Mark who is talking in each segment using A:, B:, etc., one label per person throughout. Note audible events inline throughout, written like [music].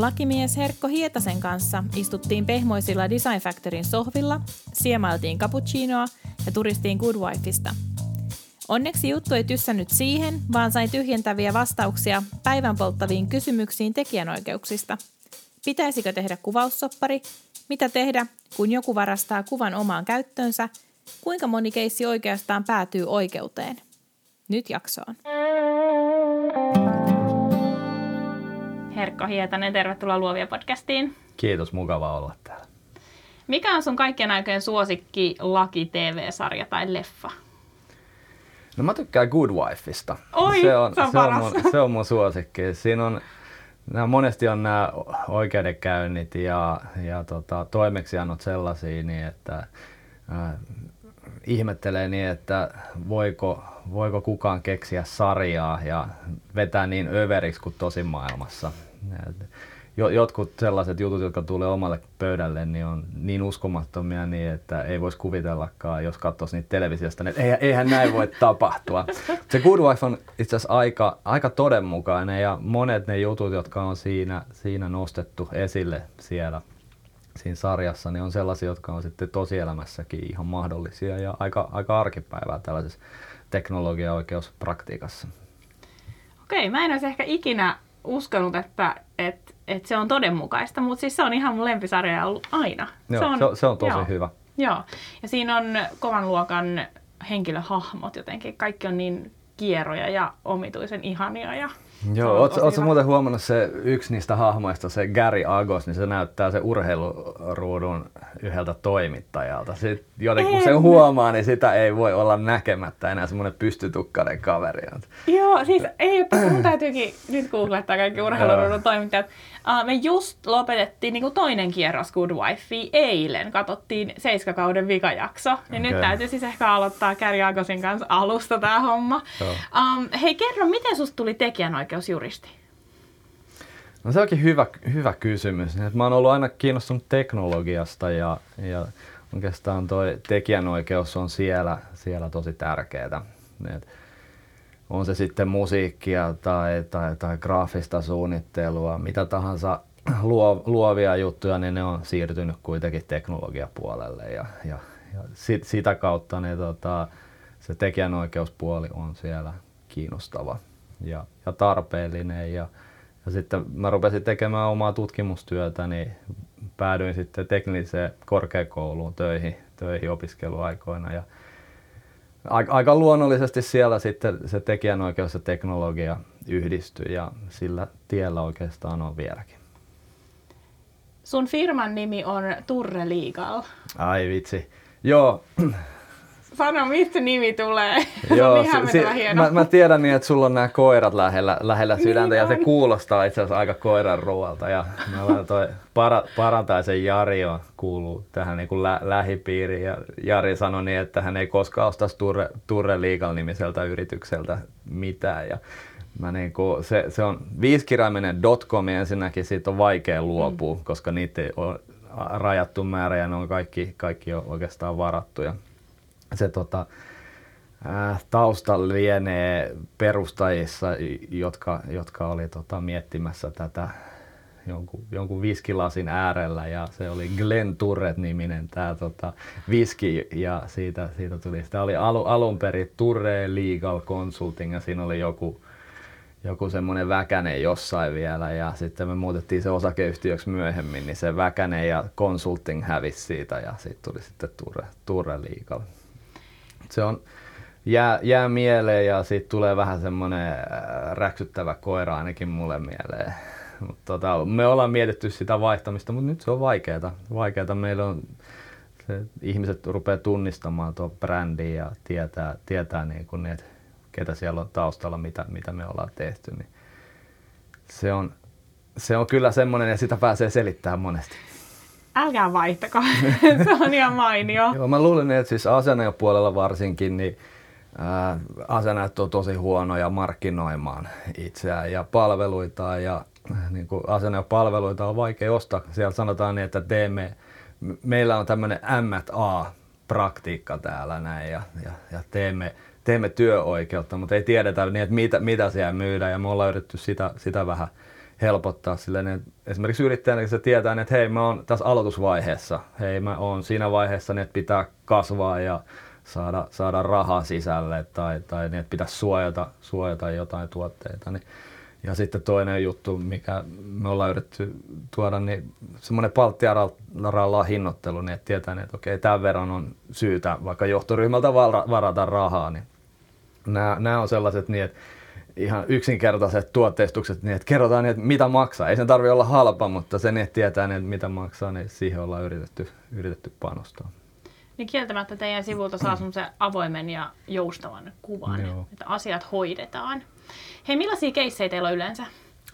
A: Lakimies Herkko Hietasen kanssa istuttiin pehmoisilla Design Factorin sohvilla, siemailtiin cappuccinoa ja turistiin Good Wifeista. Onneksi juttu ei tyssännyt siihen, vaan sai tyhjentäviä vastauksia päivän polttaviin kysymyksiin tekijänoikeuksista. Pitäisikö tehdä kuvaussoppari? Mitä tehdä, kun joku varastaa kuvan omaan käyttöönsä? Kuinka moni keissi oikeastaan päätyy oikeuteen? Nyt jaksoon. Herkko Hietanen, tervetuloa Luovia podcastiin.
B: Kiitos, mukava olla täällä.
A: Mikä on sun kaikkien aikojen suosikki laki TV-sarja tai leffa?
B: No mä tykkään Good Wifeista.
A: Oi, se on, se on,
B: se on, mun, se on mun suosikki. Siinä on, nämä monesti on nämä oikeudenkäynnit ja, ja tota, toimeksiannot sellaisia, niin että ihmettelee niin, että voiko, voiko kukaan keksiä sarjaa ja vetää niin överiksi kuin tosimaailmassa jotkut sellaiset jutut, jotka tulee omalle pöydälle, niin on niin uskomattomia, niin että ei voisi kuvitellakaan, jos katsoisi niitä televisiosta, niin eihän, eihän näin voi tapahtua. Se Good Wife on itse asiassa aika, aika todenmukainen ja monet ne jutut, jotka on siinä, siinä nostettu esille siellä siinä sarjassa, niin on sellaisia, jotka on sitten tosielämässäkin ihan mahdollisia ja aika, aika arkipäivää tällaisessa teknologiaoikeuspraktiikassa.
A: Okei, mä en olisi ehkä ikinä uskonut, että et, et se on todenmukaista, mutta siis se on ihan mun lempisarja ollut aina.
B: Joo, se, on, se, se on tosi joo, hyvä.
A: Joo, ja siinä on kovan luokan henkilöhahmot jotenkin. Kaikki on niin kierroja ja omituisen ihania ja
B: Joo, ootko muuten huomannut se yksi niistä hahmoista, se Gary Agos, niin se näyttää se urheiluruudun yhdeltä toimittajalta. Sitten jotenkin kun se huomaa, niin sitä ei voi olla näkemättä enää semmoinen pystytukkainen kaveri.
A: Joo, siis ei, mun täytyykin nyt googlettaa kaikki urheiluruudun toimittajat. Uh, me just lopetettiin niin kuin toinen kierros Good Wife eilen. Katsottiin seiskakauden vikajakso. Ja okay. nyt täytyy siis ehkä aloittaa Gary Agosin kanssa alusta tämä homma. Um, hei, kerro, miten susta tuli tekijänoikeusjuristi?
B: No se onkin hyvä, hyvä kysymys. Et mä oon ollut aina kiinnostunut teknologiasta ja, ja oikeastaan toi tekijänoikeus on siellä, siellä tosi tärkeää. Et on se sitten musiikkia tai, tai, tai graafista suunnittelua, mitä tahansa luo, luovia juttuja, niin ne on siirtynyt kuitenkin teknologiapuolelle ja, ja, ja sit, sitä kautta ne, tota, se tekijänoikeuspuoli on siellä kiinnostava ja, ja tarpeellinen ja, ja sitten mä rupesin tekemään omaa tutkimustyötä, niin päädyin sitten tekniseen korkeakouluun töihin, töihin opiskeluaikoina. Ja aika, aika luonnollisesti siellä sitten se tekijänoikeus ja teknologia yhdistyi ja sillä tiellä oikeastaan on vieläkin.
A: Sun firman nimi on Turre Legal.
B: Ai vitsi. Joo,
A: sano, mistä nimi tulee. Joo, [laughs] se on si- si-
B: mä, mä, tiedän niin, että sulla on nämä koirat lähellä, lähellä niin sydäntä niin ja se kuulostaa itse asiassa aika koiran ruoalta. Ja toi para, Parantaisen Jari on, kuuluu tähän niin kuin lä- lähipiiriin ja Jari sanoi niin, että hän ei koskaan ostaisi Turre, Turre Legal nimiseltä yritykseltä mitään. Ja mä niin kuin, se, se on viisikirjaiminen .com ja ensinnäkin siitä on vaikea luopua, mm. koska niitä ole rajattu määrä ja ne on kaikki, kaikki on oikeastaan varattuja se tota, äh, tausta lienee perustajissa, jotka, jotka oli tota, miettimässä tätä jonkun, jonkun viskilasin äärellä ja se oli Glenn Turret-niminen tämä tota, viski ja siitä, siitä tuli, sitä oli alu, alun perin Turre Legal Consulting ja siinä oli joku, joku semmoinen väkänen jossain vielä ja sitten me muutettiin se osakeyhtiöksi myöhemmin, niin se väkänen ja consulting hävisi siitä ja sitten tuli sitten Turre, Turre Legal se on, jää, jää mieleen ja siitä tulee vähän semmoinen äh, räksyttävä koira ainakin mulle mieleen. Mut tota, me ollaan mietitty sitä vaihtamista, mutta nyt se on vaikeaa. vaikeaa. Meillä on, se, ihmiset rupeaa tunnistamaan tuo brändi ja tietää, tietää niin kuin ne, ketä siellä on taustalla, mitä, mitä me ollaan tehty. Niin se, on, se on kyllä semmoinen ja sitä pääsee selittämään monesti.
A: Älkää vaihtako. [laughs] se on ihan mainio.
B: Joo, mä luulen, että siis puolella varsinkin, niin asenajat on tosi huonoja markkinoimaan itseään ja palveluita ja niin kuin palveluita on vaikea ostaa. Siellä sanotaan niin, että teemme, meillä on tämmöinen M&A-praktiikka täällä näin ja, ja, ja teemme, teemme työoikeutta, mutta ei tiedetä niin, että mitä, mitä siellä myydään ja me ollaan yritetty sitä, sitä vähän helpottaa silleen, esimerkiksi yrittäjänä se tietää, että hei mä oon tässä aloitusvaiheessa, hei mä oon siinä vaiheessa, niin että pitää kasvaa ja saada, saada rahaa sisälle tai, tai niin, että pitäisi suojata, suojata jotain tuotteita. Niin. Ja sitten toinen juttu, mikä me ollaan yritetty tuoda, niin semmoinen palttiaralla hinnoittelu, niin että tietää, että okei, tämän verran on syytä vaikka johtoryhmältä varata rahaa. Niin nämä, nämä on sellaiset niin, että ihan yksinkertaiset tuotteistukset, niin että kerrotaan, niin, että mitä maksaa. Ei sen tarvitse olla halpa, mutta se, niin, että tietää, niin, että mitä maksaa, niin siihen ollaan yritetty, yritetty panostaa.
A: Niin kieltämättä teidän sivulta saa semmoisen avoimen ja joustavan kuvan, Joo. että asiat hoidetaan. Hei, millaisia keissejä teillä on yleensä?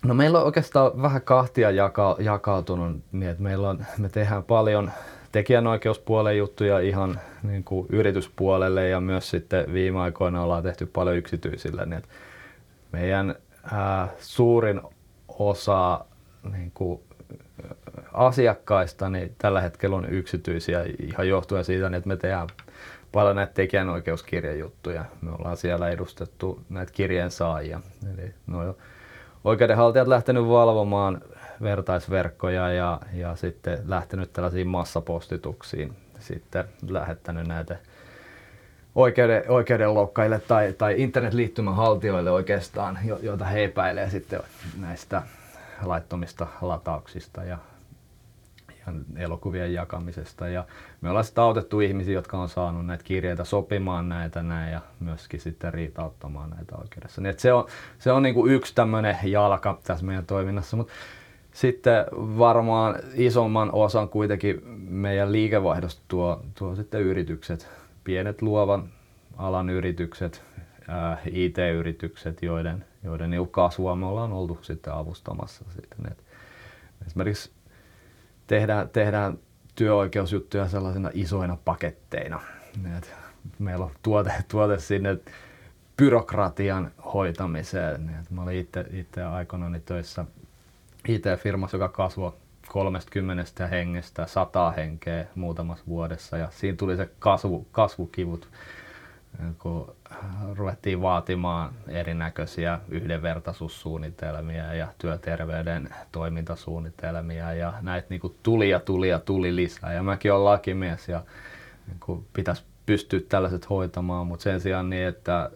B: No meillä on oikeastaan vähän kahtia jaka, jakautunut, niin että meillä on, me tehdään paljon tekijänoikeuspuolen juttuja ihan niin kuin yrityspuolelle ja myös sitten viime aikoina ollaan tehty paljon yksityisille. Niin että meidän ää, suurin osa niin kuin, asiakkaista niin tällä hetkellä on yksityisiä ihan johtuen siitä, että me tehdään paljon näitä tekijänoikeuskirjajuttuja. Me ollaan siellä edustettu näitä kirjeen saajia. Eli oikeudenhaltijat lähtenyt valvomaan vertaisverkkoja ja, ja sitten lähtenyt tällaisiin massapostituksiin. Sitten lähettänyt näitä oikeuden, oikeudenloukkaille tai, tai internetliittymän haltijoille oikeastaan, joita he epäilee sitten näistä laittomista latauksista ja, ja elokuvien jakamisesta. Ja me ollaan sitten autettu ihmisiä, jotka on saanut näitä kirjeitä sopimaan näitä näin ja myöskin sitten riitauttamaan näitä oikeudessa. Niin se on, se on niin kuin yksi tämmöinen jalka tässä meidän toiminnassa. Mutta sitten varmaan isomman osan kuitenkin meidän liikevaihdosta tuo, tuo sitten yritykset, pienet luovan alan yritykset, ää, IT-yritykset, joiden, joiden kasvua me ollaan oltu sitten avustamassa. Sitten. Et esimerkiksi tehdään, tehdään työoikeusjuttuja sellaisina isoina paketteina. Et meillä on tuote, tuote sinne byrokratian hoitamiseen. Et mä olin itse aikoinani töissä IT-firmassa, joka kasvoi 30 hengestä 100 henkeä muutamassa vuodessa ja siinä tuli se kasvu, kasvukivut, kun ruvettiin vaatimaan erinäköisiä yhdenvertaisuussuunnitelmia ja työterveyden toimintasuunnitelmia ja näitä niin tuli ja tuli ja tuli lisää. Ja mäkin olen lakimies ja niin pitäisi pystyä tällaiset hoitamaan, mutta sen sijaan niin, että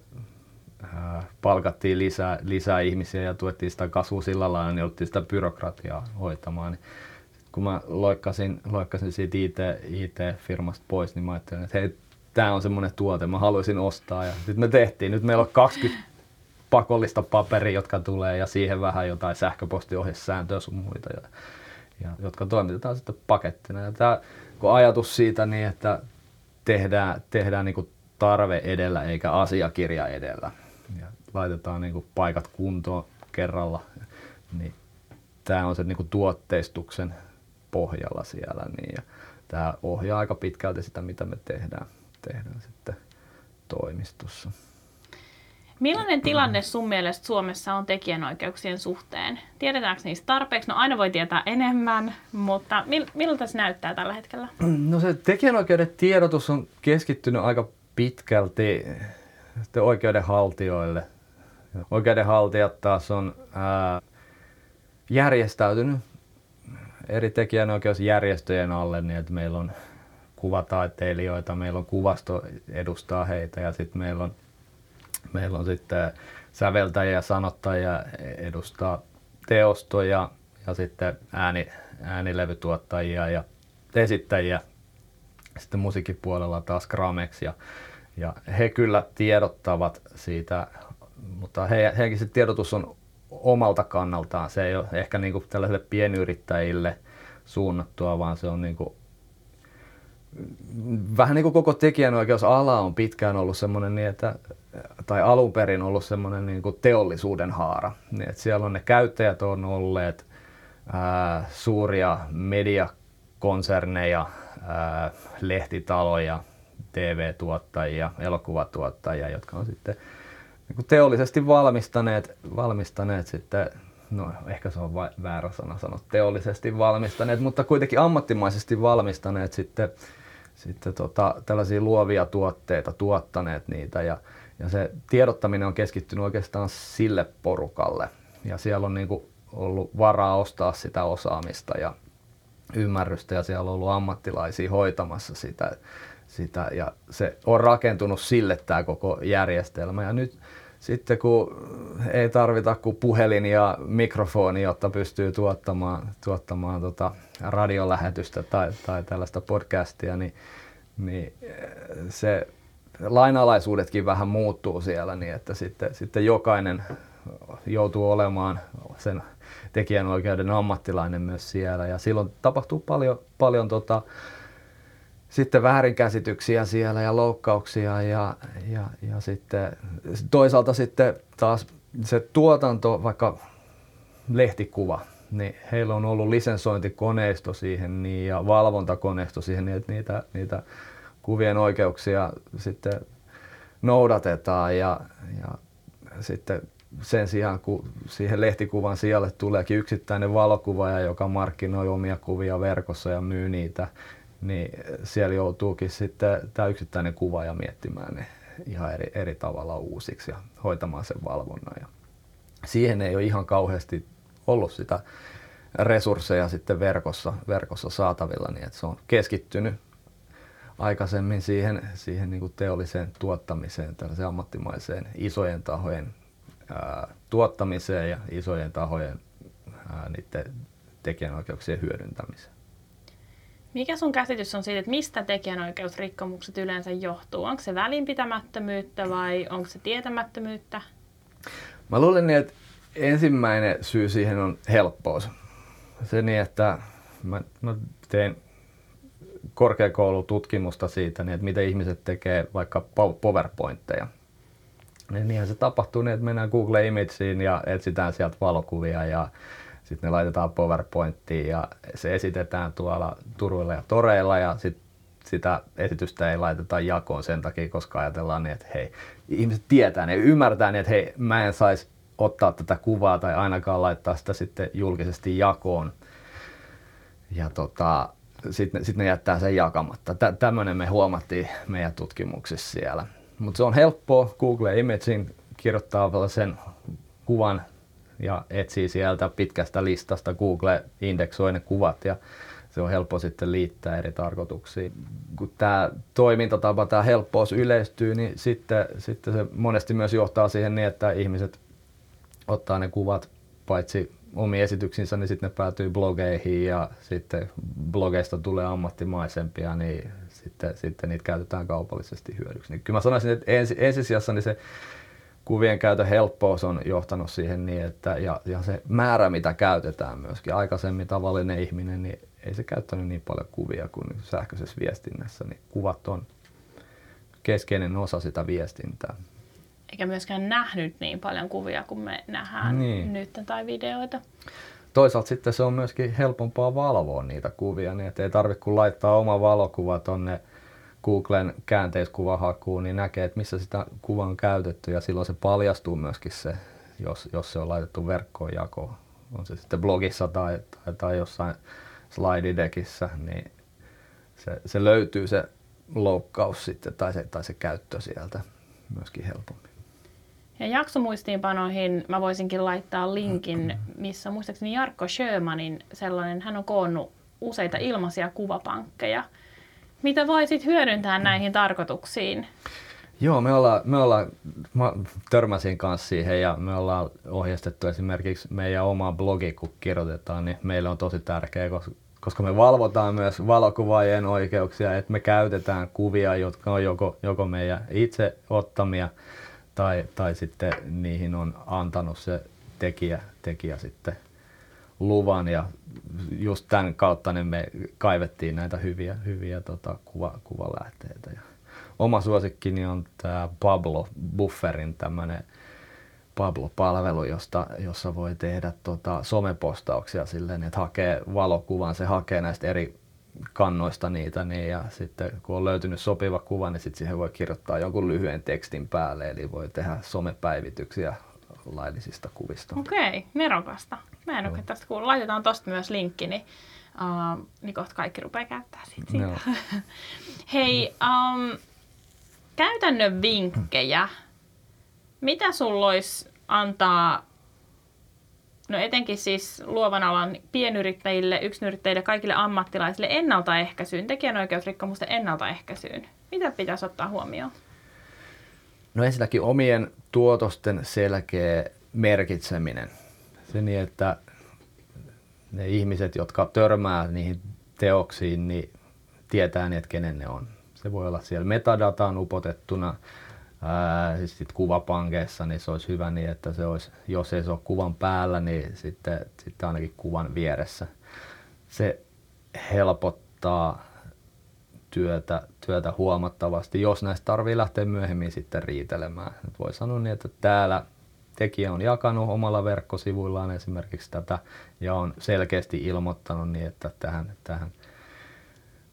B: palkattiin lisää, lisää ihmisiä ja tuettiin sitä kasvua sillä lailla, niin jouduttiin sitä byrokratiaa hoitamaan. Niin kun mä loikkasin, loikkasin siitä IT, IT-firmasta pois, niin mä ajattelin, että hei, tämä on semmoinen tuote, mä haluaisin ostaa. Ja sitten me tehtiin, nyt meillä on 20 pakollista paperia, jotka tulee ja siihen vähän jotain sähköpostiohjesääntöä sun muita, ja, ja, jotka toimitetaan sitten pakettina. Ja tämä kun ajatus siitä niin, että tehdään, tehdään niin tarve edellä eikä asiakirja edellä laitetaan niin paikat kuntoon kerralla, niin tämä on se niin tuotteistuksen pohjalla siellä. Niin, ja tämä ohjaa aika pitkälti sitä, mitä me tehdään, tehdään sitten toimistossa.
A: Millainen tilanne sun mielestä Suomessa on tekijänoikeuksien suhteen? Tiedetäänkö niistä tarpeeksi? No aina voi tietää enemmän, mutta mil, miltä se näyttää tällä hetkellä?
B: No se tekijänoikeuden tiedotus on keskittynyt aika pitkälti sitten oikeudenhaltijoille. Oikeudenhaltijat taas on ää, järjestäytynyt eri tekijänoikeusjärjestöjen alle, niin että meillä on kuvataiteilijoita, meillä on kuvasto edustaa heitä ja sitten meillä on, meillä on sitten säveltäjiä ja sanottajia edustaa teostoja ja sitten ääni, äänilevytuottajia ja esittäjiä. Sitten musiikkipuolella taas Gramex ja, ja he kyllä tiedottavat siitä, mutta he, heidänkin se tiedotus on omalta kannaltaan. Se ei ole ehkä niin kuin tällaisille pienyrittäjille suunnattua, vaan se on niin kuin vähän niin kuin koko tekijänoikeusala on pitkään ollut semmoinen niin, että tai alun perin ollut semmoinen niin kuin teollisuuden haara. Niin, että siellä on ne käyttäjät on olleet ää, suuria media konserneja, ää, lehtitaloja, TV-tuottajia, elokuvatuottajia, jotka on sitten niin teollisesti valmistaneet, valmistaneet sitten, no ehkä se on väärä sana sanoa, teollisesti valmistaneet, mutta kuitenkin ammattimaisesti valmistaneet sitten, sitten tota, tällaisia luovia tuotteita, tuottaneet niitä ja, ja se tiedottaminen on keskittynyt oikeastaan sille porukalle. Ja siellä on niin kuin ollut varaa ostaa sitä osaamista ja ymmärrystä ja siellä on ollut ammattilaisia hoitamassa sitä, sitä ja se on rakentunut sille tämä koko järjestelmä. Ja nyt sitten kun ei tarvita kuin puhelin ja mikrofoni, jotta pystyy tuottamaan, tuottamaan tota radiolähetystä tai, tai tällaista podcastia, niin, niin se lainalaisuudetkin vähän muuttuu siellä niin, että sitten, sitten jokainen joutuu olemaan sen tekijänoikeuden ammattilainen myös siellä. Ja silloin tapahtuu paljon, paljon tota, sitten väärinkäsityksiä siellä ja loukkauksia ja, ja, ja sitten toisaalta sitten taas se tuotanto, vaikka lehtikuva, niin heillä on ollut lisensointikoneisto siihen niin, ja valvontakoneisto siihen, niin että niitä, niitä kuvien oikeuksia sitten noudatetaan ja, ja sitten sen sijaan, kun siihen lehtikuvan sijalle tuleekin yksittäinen valokuvaaja, joka markkinoi omia kuvia verkossa ja myy niitä, niin siellä joutuukin sitten tämä yksittäinen kuvaaja miettimään ne ihan eri, eri tavalla uusiksi ja hoitamaan sen valvonnan. Ja siihen ei ole ihan kauheasti ollut sitä resursseja sitten verkossa, verkossa saatavilla, niin että se on keskittynyt aikaisemmin siihen, siihen niin kuin teolliseen tuottamiseen, tällaiseen ammattimaiseen isojen tahojen ää, tuottamiseen ja isojen tahojen ää, niiden tekijänoikeuksien hyödyntämiseen.
A: Mikä sun käsitys on siitä, että mistä tekijänoikeusrikkomukset yleensä johtuu? Onko se välinpitämättömyyttä vai onko se tietämättömyyttä?
B: Mä luulen niin, että ensimmäinen syy siihen on helppous. Se niin, että mä, mä tein korkeakoulututkimusta siitä, niin että miten ihmiset tekee vaikka PowerPointteja. Niin niinhän se tapahtuu niin, että mennään Google Imageen ja etsitään sieltä valokuvia ja sitten ne laitetaan PowerPointtiin ja se esitetään tuolla Turuilla ja Toreilla ja sitten sitä esitystä ei laiteta jakoon sen takia, koska ajatellaan niin, että hei, ihmiset tietää, ne ymmärtää niin, että hei, mä en saisi ottaa tätä kuvaa tai ainakaan laittaa sitä sitten julkisesti jakoon. Ja tota, sitten sit ne jättää sen jakamatta. Tä, tämmöinen me huomattiin meidän tutkimuksissa siellä. Mutta se on helppoa. Google Imaging kirjoittaa sen kuvan ja etsii sieltä pitkästä listasta. Google indeksoi ne kuvat ja se on helppo sitten liittää eri tarkoituksiin. Kun tämä toimintatapa, tämä helppous yleistyy, niin sitten, sitten se monesti myös johtaa siihen niin, että ihmiset ottaa ne kuvat paitsi omiin esityksinsä, niin sitten ne päätyy blogeihin ja sitten blogeista tulee ammattimaisempia, niin sitten, sitten niitä käytetään kaupallisesti hyödyksi. Niin kyllä mä sanoisin, että ensi, ensisijassa niin se kuvien käytön helppous on johtanut siihen niin, että ja, ja se määrä, mitä käytetään myöskin. Aikaisemmin tavallinen ihminen, niin ei se käyttänyt niin paljon kuvia kuin sähköisessä viestinnässä, niin kuvat on keskeinen osa sitä viestintää.
A: Eikä myöskään nähnyt niin paljon kuvia kuin me nähdään niin. nyt tai videoita.
B: Toisaalta sitten se on myöskin helpompaa valvoa niitä kuvia, niin että ei tarvitse kun laittaa oma valokuva tonne Googlen käänteiskuvahakuun, niin näkee, että missä sitä kuvaa on käytetty ja silloin se paljastuu myöskin se, jos, jos se on laitettu verkkoon jakoon. On se sitten blogissa tai, tai, tai jossain slide niin se, se löytyy se loukkaus sitten tai se, tai se käyttö sieltä myöskin helpommin.
A: Ja jaksomuistiinpanoihin mä voisinkin laittaa linkin, missä muistaakseni Jarkko Sjömanin sellainen, hän on koonnut useita ilmaisia kuvapankkeja – mitä voisit hyödyntää näihin tarkoituksiin?
B: Joo, me ollaan, me ollaan mä törmäsin kanssa siihen ja me ollaan ohjeistettu esimerkiksi meidän oma blogi, kun kirjoitetaan, niin meille on tosi tärkeää, koska me valvotaan myös valokuvaajien oikeuksia, että me käytetään kuvia, jotka on joko, joko meidän itse ottamia tai, tai sitten niihin on antanut se tekijä, tekijä sitten luvan ja just tämän kautta niin me kaivettiin näitä hyviä, hyviä tota, kuva, kuvalähteitä. Ja oma suosikkini on tämä Pablo Bufferin tämmöinen Pablo-palvelu, josta, jossa voi tehdä tota, somepostauksia silleen, että hakee valokuvan, se hakee näistä eri kannoista niitä, niin ja sitten kun on löytynyt sopiva kuva, niin sitten siihen voi kirjoittaa jonkun lyhyen tekstin päälle, eli voi tehdä somepäivityksiä laillisista kuvista.
A: Okei, okay, nerokasta. Mä en oikein tästä kuullut. Laitetaan tosta myös linkki, niin, uh, niin kohta kaikki rupeaa käyttää siitä. No. [laughs] Hei, um, käytännön vinkkejä. Mitä sulla olisi antaa no etenkin siis luovan alan pienyrittäjille, yksinyrittäjille, kaikille ammattilaisille ennaltaehkäisyyn, tekijänoikeusrikkomusten ennaltaehkäisyyn? Mitä pitäisi ottaa huomioon?
B: No ensinnäkin omien tuotosten selkeä merkitseminen. Se niin, että ne ihmiset, jotka törmää niihin teoksiin, niin tietää niin, että kenen ne on. Se voi olla siellä metadataan upotettuna, ää, siis sit kuvapankeissa, niin se olisi hyvä niin, että se olisi, jos ei se ole kuvan päällä, niin sitten, sitten ainakin kuvan vieressä. Se helpottaa työtä, työtä huomattavasti, jos näistä tarvii lähteä myöhemmin sitten riitelemään. Nyt voi sanoa niin, että täällä tekijä on jakanut omalla verkkosivuillaan esimerkiksi tätä ja on selkeästi ilmoittanut niin, että tähän, tähän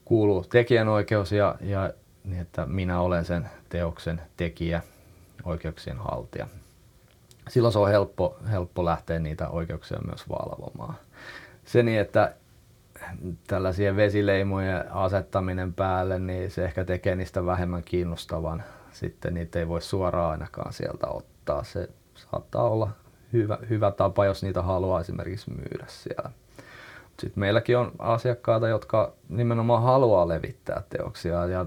B: kuuluu tekijänoikeus ja, ja niin, että minä olen sen teoksen tekijä, oikeuksien haltija. Silloin se on helppo, helppo lähteä niitä oikeuksia myös valvomaan. Se niin, että tällaisia vesileimojen asettaminen päälle, niin se ehkä tekee niistä vähemmän kiinnostavan. Sitten niitä ei voi suoraan ainakaan sieltä ottaa. Se saattaa olla hyvä, hyvä tapa, jos niitä haluaa esimerkiksi myydä siellä. Sitten meilläkin on asiakkaita, jotka nimenomaan haluaa levittää teoksia ja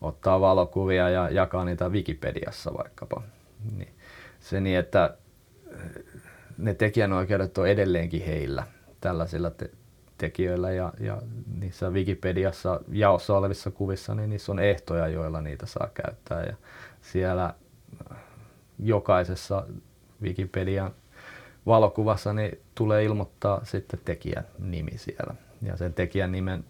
B: ottaa valokuvia ja jakaa niitä Wikipediassa vaikkapa. Niin. Se niin, että ne tekijänoikeudet on edelleenkin heillä tällaisilla te- tekijöillä ja, ja niissä Wikipediassa jaossa olevissa kuvissa, niin niissä on ehtoja, joilla niitä saa käyttää. Ja siellä jokaisessa Wikipedian valokuvassa niin tulee ilmoittaa sitten tekijän nimi siellä. Ja sen tekijän nimen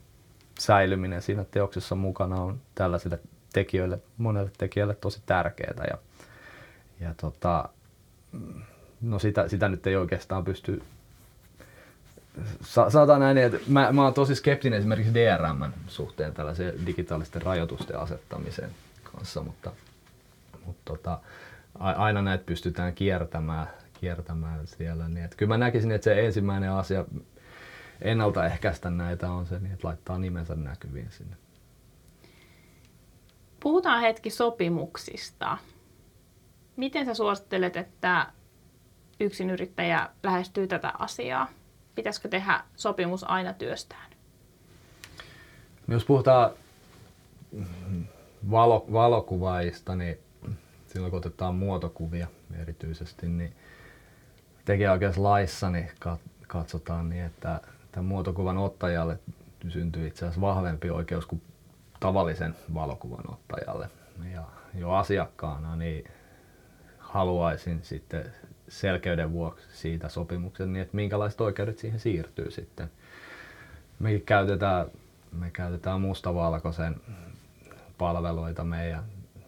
B: säilyminen siinä teoksessa mukana on tällaisille tekijöille, monelle tekijälle tosi tärkeää. Ja, ja tota, no sitä, sitä nyt ei oikeastaan pysty sanotaan näin, että mä, mä oon tosi skeptinen esimerkiksi DRM suhteen tällaisen digitaalisten rajoitusten asettamiseen kanssa, mutta, mutta tota, aina näitä pystytään kiertämään, kiertämään siellä. Niin, että kyllä mä näkisin, että se ensimmäinen asia ennaltaehkäistä näitä on se, niin että laittaa nimensä näkyviin sinne.
A: Puhutaan hetki sopimuksista. Miten sä suosittelet, että yksinyrittäjä lähestyy tätä asiaa? Pitäisikö tehdä sopimus aina työstään?
B: No jos puhutaan valo, valokuvaajista, niin silloin kun otetaan muotokuvia erityisesti, niin tekijäoikeuslaissa niin katsotaan niin, että tämän muotokuvan ottajalle syntyy itse asiassa vahvempi oikeus kuin tavallisen valokuvan ottajalle. Ja jo asiakkaana niin haluaisin sitten selkeyden vuoksi siitä sopimuksen, niin että minkälaiset oikeudet siihen siirtyy sitten. Me käytetään, me käytetään mustavalkoisen palveluita meidän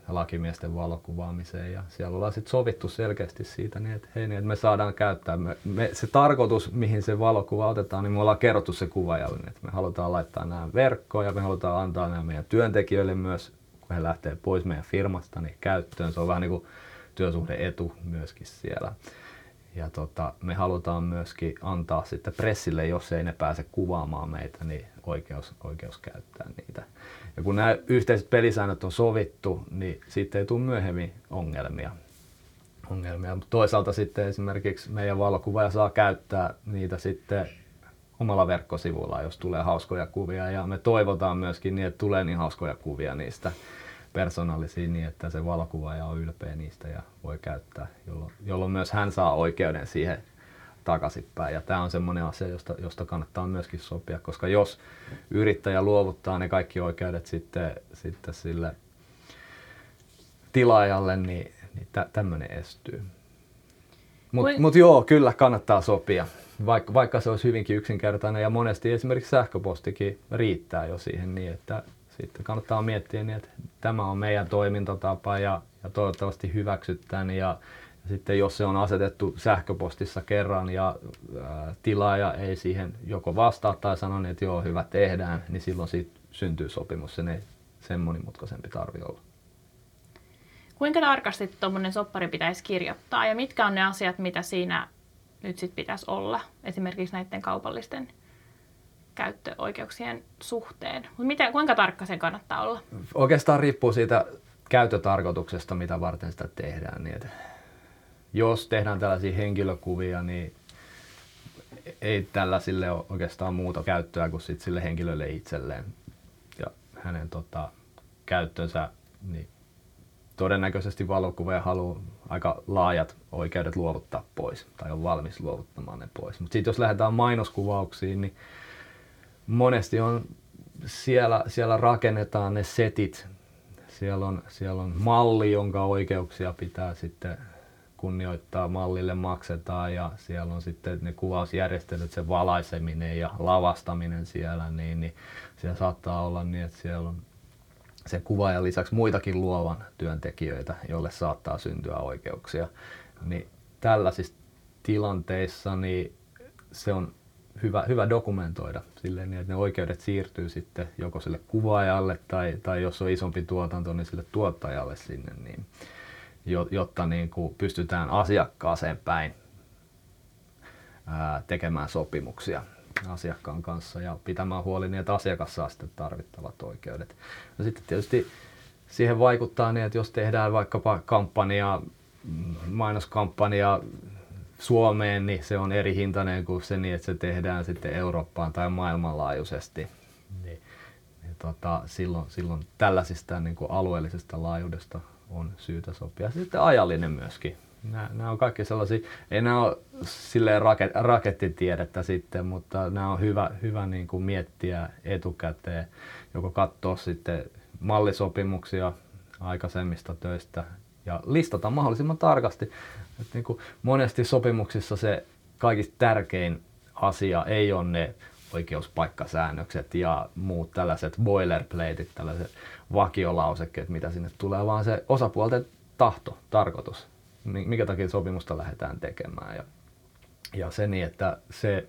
B: lakimiesten valokuvaamiseen ja siellä ollaan sitten sovittu selkeästi siitä, niin että, hei, niin, että me saadaan käyttää. Me, me, se tarkoitus, mihin se valokuva otetaan, niin me ollaan kerrottu se kuvaajalle, että me halutaan laittaa nämä verkkoon ja me halutaan antaa nämä meidän työntekijöille myös, kun he lähtee pois meidän firmasta, niin käyttöön. Se on vähän niin kuin työsuhde-etu myöskin siellä. Ja tota, me halutaan myöskin antaa sitten pressille, jos ei ne pääse kuvaamaan meitä, niin oikeus, oikeus käyttää niitä. Ja kun nämä yhteiset pelisäännöt on sovittu, niin siitä ei tule myöhemmin ongelmia. ongelmia. Mutta toisaalta sitten esimerkiksi meidän valokuvaaja saa käyttää niitä sitten omalla verkkosivulla, jos tulee hauskoja kuvia. Ja me toivotaan myöskin niin, että tulee niin hauskoja kuvia niistä persoonallisia niin, että se valokuvaaja on ylpeä niistä ja voi käyttää, jolloin, jolloin myös hän saa oikeuden siihen takaisinpäin. Ja tämä on semmoinen asia, josta, josta kannattaa myöskin sopia, koska jos yrittäjä luovuttaa ne kaikki oikeudet sitten, sitten sille tilaajalle, niin, niin tä, tämmöinen estyy. Mutta mut joo, kyllä kannattaa sopia, vaikka, vaikka se olisi hyvinkin yksinkertainen ja monesti esimerkiksi sähköpostikin riittää jo siihen niin, että sitten kannattaa miettiä niin, että tämä on meidän toimintatapa ja, ja toivottavasti hyväksytään ja Sitten jos se on asetettu sähköpostissa kerran ja ää, tilaaja ei siihen joko vastaa tai sano, että joo, hyvä tehdään, niin silloin siitä syntyy sopimus. Sen ei sen monimutkaisempi tarvi olla.
A: Kuinka tarkasti tuommoinen soppari pitäisi kirjoittaa ja mitkä on ne asiat, mitä siinä nyt sitten pitäisi olla, esimerkiksi näiden kaupallisten käyttöoikeuksien suhteen. Mutta mitä, kuinka tarkka sen kannattaa olla?
B: Oikeastaan riippuu siitä käyttötarkoituksesta, mitä varten sitä tehdään. Niin jos tehdään tällaisia henkilökuvia, niin ei tällaisille ole oikeastaan muuta käyttöä kuin sit sille henkilölle itselleen ja hänen tota, käyttönsä. Niin todennäköisesti valokuvaaja haluaa aika laajat oikeudet luovuttaa pois tai on valmis luovuttamaan ne pois. Mutta sitten jos lähdetään mainoskuvauksiin, niin monesti on siellä, siellä rakennetaan ne setit. Siellä on, siellä on malli, jonka oikeuksia pitää sitten kunnioittaa, mallille maksetaan ja siellä on sitten ne kuvausjärjestelyt, se valaiseminen ja lavastaminen siellä, niin, niin siellä saattaa olla niin, että siellä on sen kuvaajan lisäksi muitakin luovan työntekijöitä, joille saattaa syntyä oikeuksia. Niin tällaisissa tilanteissa niin se on hyvä, hyvä dokumentoida silleen, niin, että ne oikeudet siirtyy sitten joko sille kuvaajalle tai, tai jos on isompi tuotanto, niin sille tuottajalle sinne, niin, jotta niin kuin pystytään asiakkaaseen päin ää, tekemään sopimuksia asiakkaan kanssa ja pitämään huoli niin, että asiakas saa sitten tarvittavat oikeudet. No sitten tietysti siihen vaikuttaa niin, että jos tehdään vaikkapa kampanja, mainoskampanja Suomeen, niin se on eri hintainen kuin se niin, että se tehdään sitten Eurooppaan tai maailmanlaajuisesti. Niin, niin tota, silloin, silloin tällaisista niin kuin alueellisesta laajuudesta on syytä sopia. Sitten ajallinen myöskin. Nämä, nämä on kaikki sellaisia, ei nämä ole silleen raket, rakettitiedettä sitten, mutta nämä on hyvä, hyvä niin kuin miettiä etukäteen, joko katsoa sitten mallisopimuksia aikaisemmista töistä ja listata mahdollisimman tarkasti. Että niin kuin monesti sopimuksissa se kaikista tärkein asia ei ole ne oikeuspaikkasäännökset ja muut tällaiset boilerplateit, tällaiset vakiolausekkeet, mitä sinne tulee, vaan se osapuolten tahto, tarkoitus, mikä takia sopimusta lähdetään tekemään. Ja, ja se niin, että se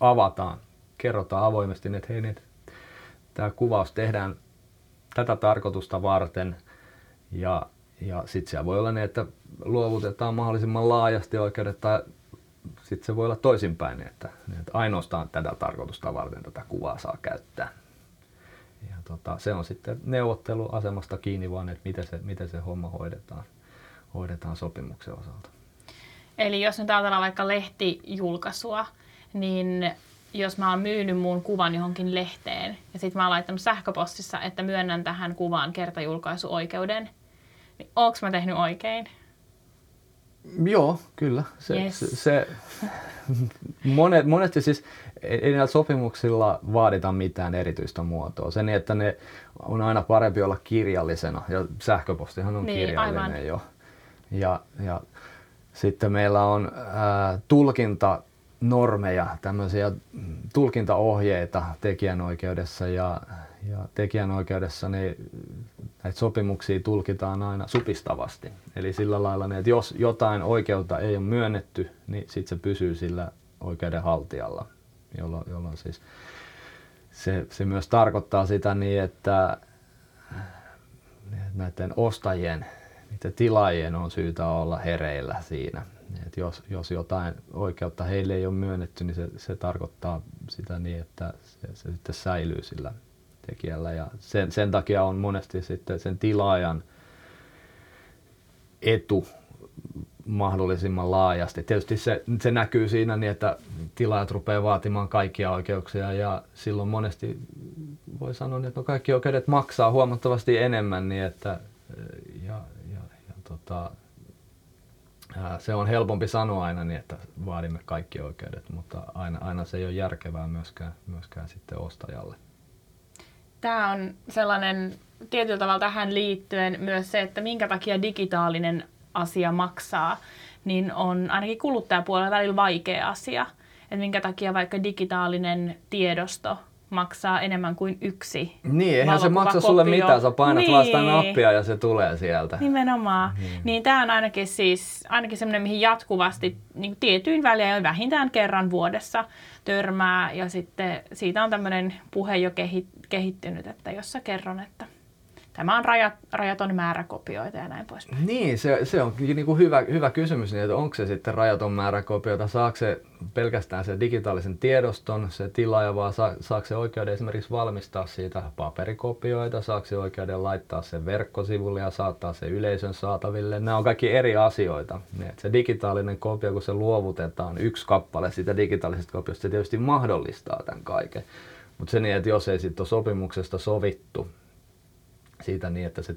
B: avataan, kerrotaan avoimesti, että hei, niin, tämä kuvaus tehdään tätä tarkoitusta varten ja, ja sitten siellä voi olla niin, että luovutetaan mahdollisimman laajasti oikeudet tai sitten se voi olla toisinpäin, niin että, niin että ainoastaan tätä tarkoitusta varten tätä kuvaa saa käyttää. Ja tota, se on sitten neuvotteluasemasta kiinni vaan, että miten se, miten se homma hoidetaan, hoidetaan sopimuksen osalta.
A: Eli jos nyt ajatellaan vaikka lehtijulkaisua, niin jos mä oon myynyt mun kuvan johonkin lehteen ja sitten mä oon laittanut sähköpostissa, että myönnän tähän kuvaan kertajulkaisuoikeuden, niin onko mä tehnyt oikein?
B: Joo, kyllä. Se, yes. se, se, monet, monesti siis ei näillä sopimuksilla vaadita mitään erityistä muotoa. Se niin, että ne on aina parempi olla kirjallisena ja sähköpostihan on niin, kirjallinen aivan. jo. Ja, ja sitten meillä on ää, tulkinta normeja, tämmöisiä tulkintaohjeita tekijänoikeudessa ja, ja tekijänoikeudessa niin näitä sopimuksia tulkitaan aina supistavasti. Eli sillä lailla, että jos jotain oikeutta ei ole myönnetty, niin sitten se pysyy sillä oikeudenhaltijalla, jolloin, jolloin siis se, se myös tarkoittaa sitä niin, että näiden ostajien, niiden tilaajien on syytä olla hereillä siinä. Et jos, jos jotain oikeutta heille ei ole myönnetty, niin se, se tarkoittaa sitä niin, että se, se sitten säilyy sillä tekijällä. Ja sen, sen takia on monesti sitten sen tilaajan etu mahdollisimman laajasti. Tietysti se, se näkyy siinä niin, että tilaajat rupeaa vaatimaan kaikkia oikeuksia ja silloin monesti voi sanoa, että no kaikki oikeudet maksaa huomattavasti enemmän, niin että ja, ja, ja tota, se on helpompi sanoa aina niin, että vaadimme kaikki oikeudet, mutta aina, aina se ei ole järkevää myöskään, myöskään sitten ostajalle.
A: Tämä on sellainen tietyllä tavalla tähän liittyen myös se, että minkä takia digitaalinen asia maksaa, niin on ainakin kuluttajapuolella välillä vaikea asia. Että minkä takia vaikka digitaalinen tiedosto maksaa enemmän kuin yksi
B: Niin, eihän se maksa sulle mitään, sä painat niin. vaan sitä nappia ja se tulee sieltä.
A: Nimenomaan. Niin, niin tämä on ainakin siis, ainakin semmoinen, mihin jatkuvasti niin tietyin väliin vähintään kerran vuodessa törmää ja sitten siitä on tämmöinen puhe jo kehittynyt, että jos kerron, että tämä on rajat, rajaton määrä kopioita ja näin pois.
B: Niin, se, se on niin kuin hyvä, hyvä kysymys, niin että onko se sitten rajaton määrä kopioita, saako se pelkästään se digitaalisen tiedoston, se tilaaja, vaan saa, saako se oikeuden esimerkiksi valmistaa siitä paperikopioita, saako se oikeuden laittaa se verkkosivulle ja saattaa se yleisön saataville. Nämä on kaikki eri asioita. Niin, se digitaalinen kopio, kun se luovutetaan, yksi kappale siitä digitaalisesta kopiosta, se tietysti mahdollistaa tämän kaiken. Mutta se niin, että jos ei sitten ole sopimuksesta sovittu, siitä niin, että se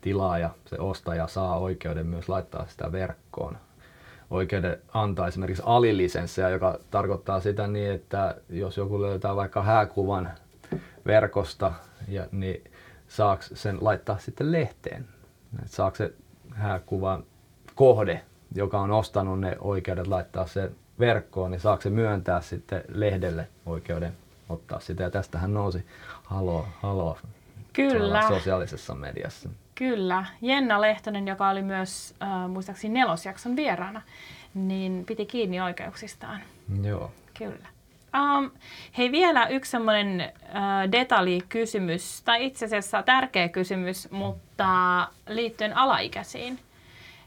B: tilaaja, se ostaja saa oikeuden myös laittaa sitä verkkoon. Oikeuden antaa esimerkiksi alilisenssejä, joka tarkoittaa sitä niin, että jos joku löytää vaikka hääkuvan verkosta, ja, niin saako sen laittaa sitten lehteen. Et saako se hääkuvan kohde, joka on ostanut ne oikeudet laittaa se verkkoon, niin saako se myöntää sitten lehdelle oikeuden ottaa sitä. Ja tästähän nousi halo, halo Kyllä. sosiaalisessa mediassa.
A: Kyllä. Jenna Lehtonen, joka oli myös äh, muistaakseni nelosjakson vieraana, niin piti kiinni oikeuksistaan.
B: Joo.
A: Kyllä. Um, hei, vielä yksi semmoinen uh, detaljikysymys, tai itse asiassa tärkeä kysymys, mutta liittyen alaikäisiin.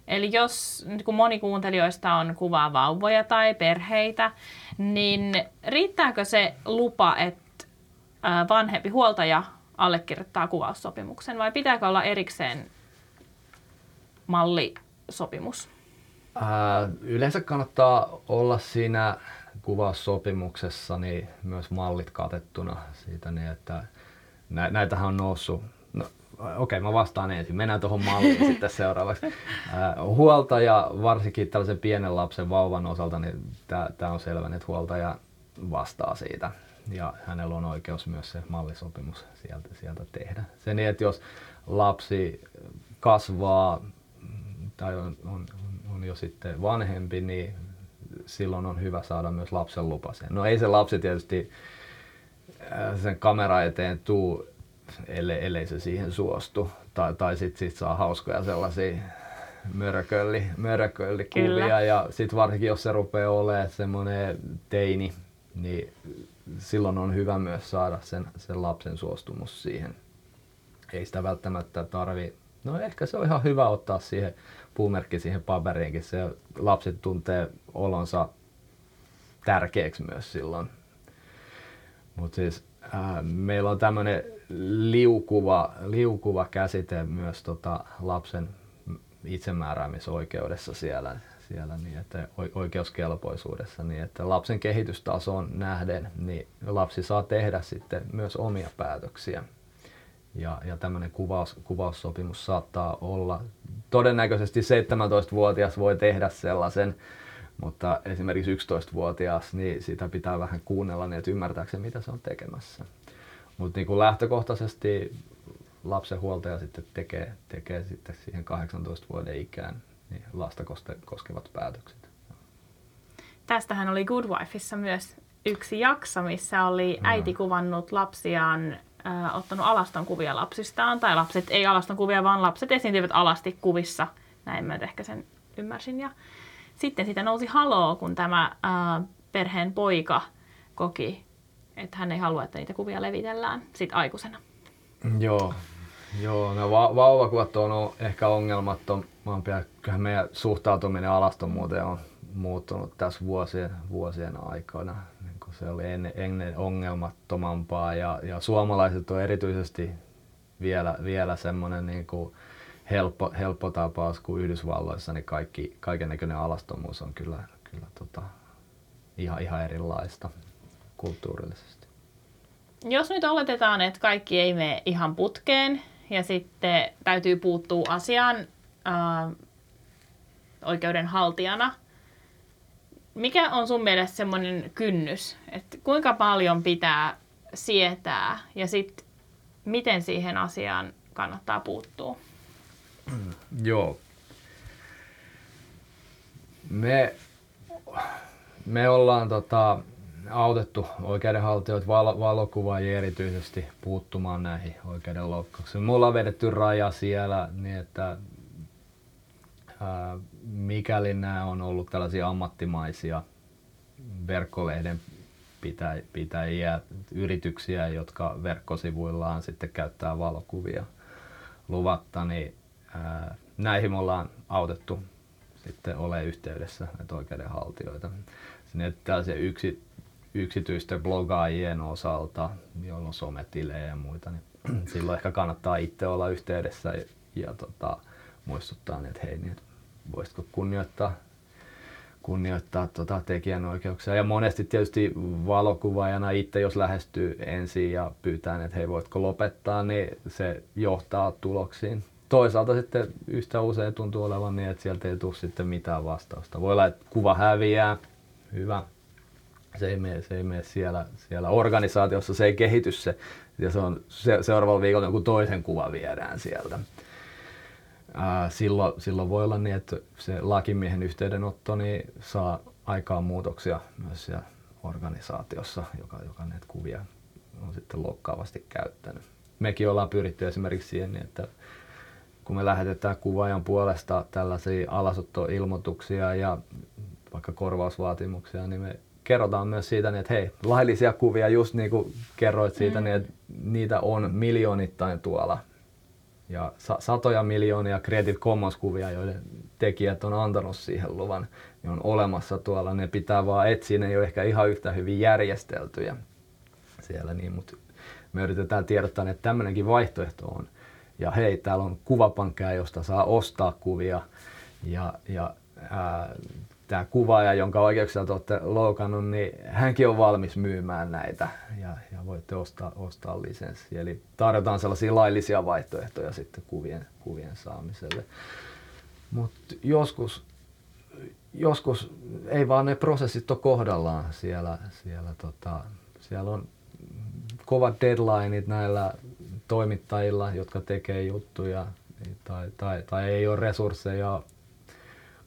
A: Eli jos niin kun moni kuuntelijoista on kuvaa vauvoja tai perheitä, niin riittääkö se lupa, että uh, vanhempi huoltaja allekirjoittaa kuvaussopimuksen vai pitääkö olla erikseen mallisopimus?
B: Ää, yleensä kannattaa olla siinä kuvaussopimuksessa niin myös mallit katettuna siitä niin, että nä- näitähän on noussut no, Okei, okay, mä vastaan ensin. Mennään tuohon malliin [laughs] sitten seuraavaksi. Ää, huoltaja, varsinkin tällaisen pienen lapsen vauvan osalta, niin tämä on selvä, että huoltaja vastaa siitä ja hänellä on oikeus myös se mallisopimus sieltä, sieltä tehdä. Se niin, että jos lapsi kasvaa tai on, on, on jo sitten vanhempi, niin silloin on hyvä saada myös lapsen lupa siihen. No ei se lapsi tietysti äh, sen kamera eteen tuu, ellei, ellei se siihen suostu. Tai, tai sitten sit saa hauskoja sellaisia mörkölli, mörköllikuvia. Ja sitten varsinkin jos se rupeaa olemaan semmoinen teini, niin silloin on hyvä myös saada sen, sen lapsen suostumus siihen. Ei sitä välttämättä tarvi, no ehkä se on ihan hyvä ottaa siihen puumerkki siihen paperiinkin. Se lapset tuntee olonsa tärkeäksi myös silloin. Mutta siis ää, meillä on tämmöinen liukuva, liukuva käsite myös tota lapsen itsemääräämisoikeudessa siellä siellä niin, että oikeuskelpoisuudessa, niin että lapsen kehitystasoon nähden niin lapsi saa tehdä sitten myös omia päätöksiä. Ja, ja tämmöinen kuvaus, kuvaussopimus saattaa olla, todennäköisesti 17-vuotias voi tehdä sellaisen, mutta esimerkiksi 11-vuotias, niin sitä pitää vähän kuunnella niin, että ymmärtääkseen mitä se on tekemässä. Mutta niin lapsen lapsenhuoltaja sitten tekee, tekee sitten siihen 18 vuoden ikään niin lasta koskevat päätökset.
A: Tästähän oli Good Wifeissa myös yksi jakso, missä oli äiti kuvannut lapsiaan, äh, ottanut alaston kuvia lapsistaan, tai lapset ei alaston kuvia, vaan lapset esiintyivät alasti kuvissa, näin mä ehkä sen ymmärsin. Ja sitten siitä nousi haloo, kun tämä äh, perheen poika koki, että hän ei halua, että niitä kuvia levitellään sit aikuisena.
B: Joo, Joo, no va- vauvakuvat on ehkä ongelmattomampia. Kyllähän meidän suhtautuminen alastonmuuteen on muuttunut tässä vuosien, vuosien aikana. Niin kuin se oli ennen, ennen ongelmattomampaa ja, ja suomalaiset on erityisesti vielä, vielä semmoinen niin kuin helppo, helppo tapaus kuin Yhdysvalloissa, niin kaikki, näköinen alastonmuus on kyllä, kyllä tota, ihan, ihan erilaista kulttuurillisesti.
A: Jos nyt oletetaan, että kaikki ei mene ihan putkeen ja sitten täytyy puuttua asiaan ää, oikeudenhaltijana. Mikä on sun mielestä semmoinen kynnys, että kuinka paljon pitää sietää ja sitten miten siihen asiaan kannattaa puuttua? [clears throat]
B: Joo. Me, me ollaan tota, autettu oikeudenhaltijoita, val- valokuvaajia erityisesti puuttumaan näihin oikeudenloukkauksiin. Mulla on vedetty raja siellä niin, että ää, mikäli nämä on ollut tällaisia ammattimaisia verkkolehden pitäjiä, yrityksiä, jotka verkkosivuillaan sitten käyttää valokuvia luvatta, niin ää, näihin me ollaan autettu sitten ole yhteydessä näitä oikeudenhaltijoita. Sinne tällaisia yksi, yksityisten blogaajien osalta, joilla on sometilejä ja muita, niin [clears throat] silloin ehkä kannattaa itse olla yhteydessä ja, ja tota, muistuttaa, niin, että hei, niin, voisitko kunnioittaa kunnioittaa tota tekijänoikeuksia. Ja monesti tietysti valokuvaajana itse, jos lähestyy ensin ja pyytää, että hei voitko lopettaa, niin se johtaa tuloksiin. Toisaalta sitten yhtä usein tuntuu olevan niin, että sieltä ei tule sitten mitään vastausta. Voi olla, että kuva häviää, hyvä. Se ei mene, se ei mene siellä, siellä organisaatiossa, se ei kehity se. Ja se on se, seuraavalla viikolla joku toisen kuva viedään sieltä ää, silloin, silloin voi olla niin, että se lakimiehen yhteydenotto niin saa aikaan muutoksia myös siellä organisaatiossa, joka, joka näitä kuvia on sitten loukkaavasti käyttänyt. Mekin ollaan pyritty esimerkiksi siihen, niin että kun me lähetetään kuvaajan puolesta tällaisia alasottoilmoituksia ja vaikka korvausvaatimuksia, niin me kerrotaan myös siitä, niin että hei, laillisia kuvia, just niin kuin kerroit siitä, mm. niin että niitä on miljoonittain tuolla ja sa- satoja miljoonia Creative Commons-kuvia, joiden tekijät on antanut siihen luvan, niin on olemassa tuolla. Ne pitää vaan etsiä, ne ei ole ehkä ihan yhtä hyvin järjesteltyjä siellä, niin, mutta me yritetään tiedottaa, että tämmöinenkin vaihtoehto on. Ja hei, täällä on kuvapankkeja, josta saa ostaa kuvia. Ja, ja ää, tämä kuvaaja, jonka oikeuksia te olette loukannut, niin hänkin on valmis myymään näitä ja, ja voitte ostaa, ostaa lisenssi. Eli tarjotaan sellaisia laillisia vaihtoehtoja sitten kuvien, kuvien saamiselle. Mutta joskus, joskus ei vaan ne prosessit ole kohdallaan siellä. Siellä, tota, siellä on kovat deadlineit näillä toimittajilla, jotka tekee juttuja tai, tai, tai ei ole resursseja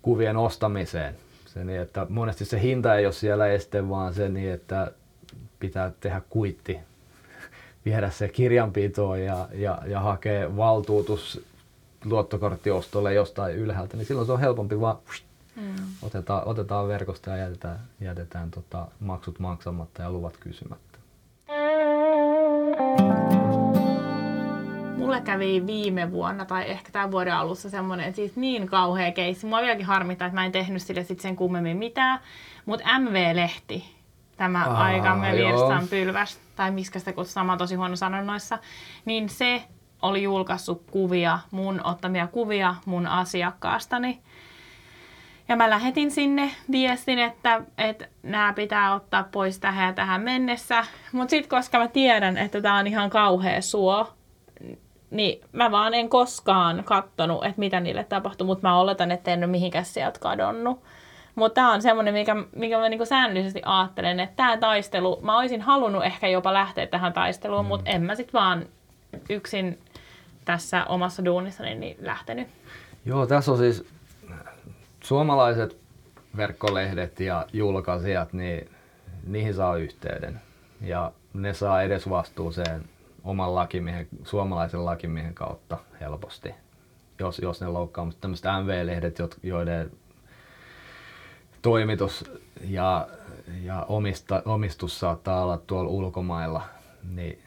B: kuvien ostamiseen se niin, että monesti se hinta ei ole siellä este, vaan se niin, että pitää tehdä kuitti, viedä se kirjanpitoon ja, ja, ja hakea valtuutus luottokorttiostolle jostain ylhäältä, niin silloin se on helpompi vaan mm. otetaan, otetaan verkosta ja jätetään, jätetään tota maksut maksamatta ja luvat kysymättä. [laughs]
A: Mulle kävi viime vuonna tai ehkä tämän vuoden alussa semmoinen siis niin kauhea keissi. Mua vieläkin harmittaa, että mä en tehnyt sille sit sen kummemmin mitään. Mutta MV-lehti, tämä Aa, aikamme virstan pylväs, tai miskä sitä kutsutaan, mä tosi huono sanonnoissa, niin se oli julkaissut kuvia, mun ottamia kuvia mun asiakkaastani. Ja mä lähetin sinne viestin, että, että nämä pitää ottaa pois tähän ja tähän mennessä. Mutta sitten koska mä tiedän, että tämä on ihan kauhea suo, niin mä vaan en koskaan kattonut, että mitä niille tapahtui, mutta mä oletan, että en ole mihinkään sieltä kadonnut. Mutta tämä on semmoinen, mikä, mikä mä niinku säännöllisesti ajattelen, että tämä taistelu, mä olisin halunnut ehkä jopa lähteä tähän taisteluun, mm. mutta en mä sitten vaan yksin tässä omassa duunissani niin lähtenyt.
B: Joo, tässä on siis suomalaiset verkkolehdet ja julkaisijat, niin niihin saa yhteyden. Ja ne saa edes vastuuseen oman lakimiehen, suomalaisen lakimiehen kautta helposti, jos, jos ne loukkaa. Mutta tämmöiset MV-lehdet, joiden toimitus ja, ja omista, omistus saattaa olla tuolla ulkomailla, niin,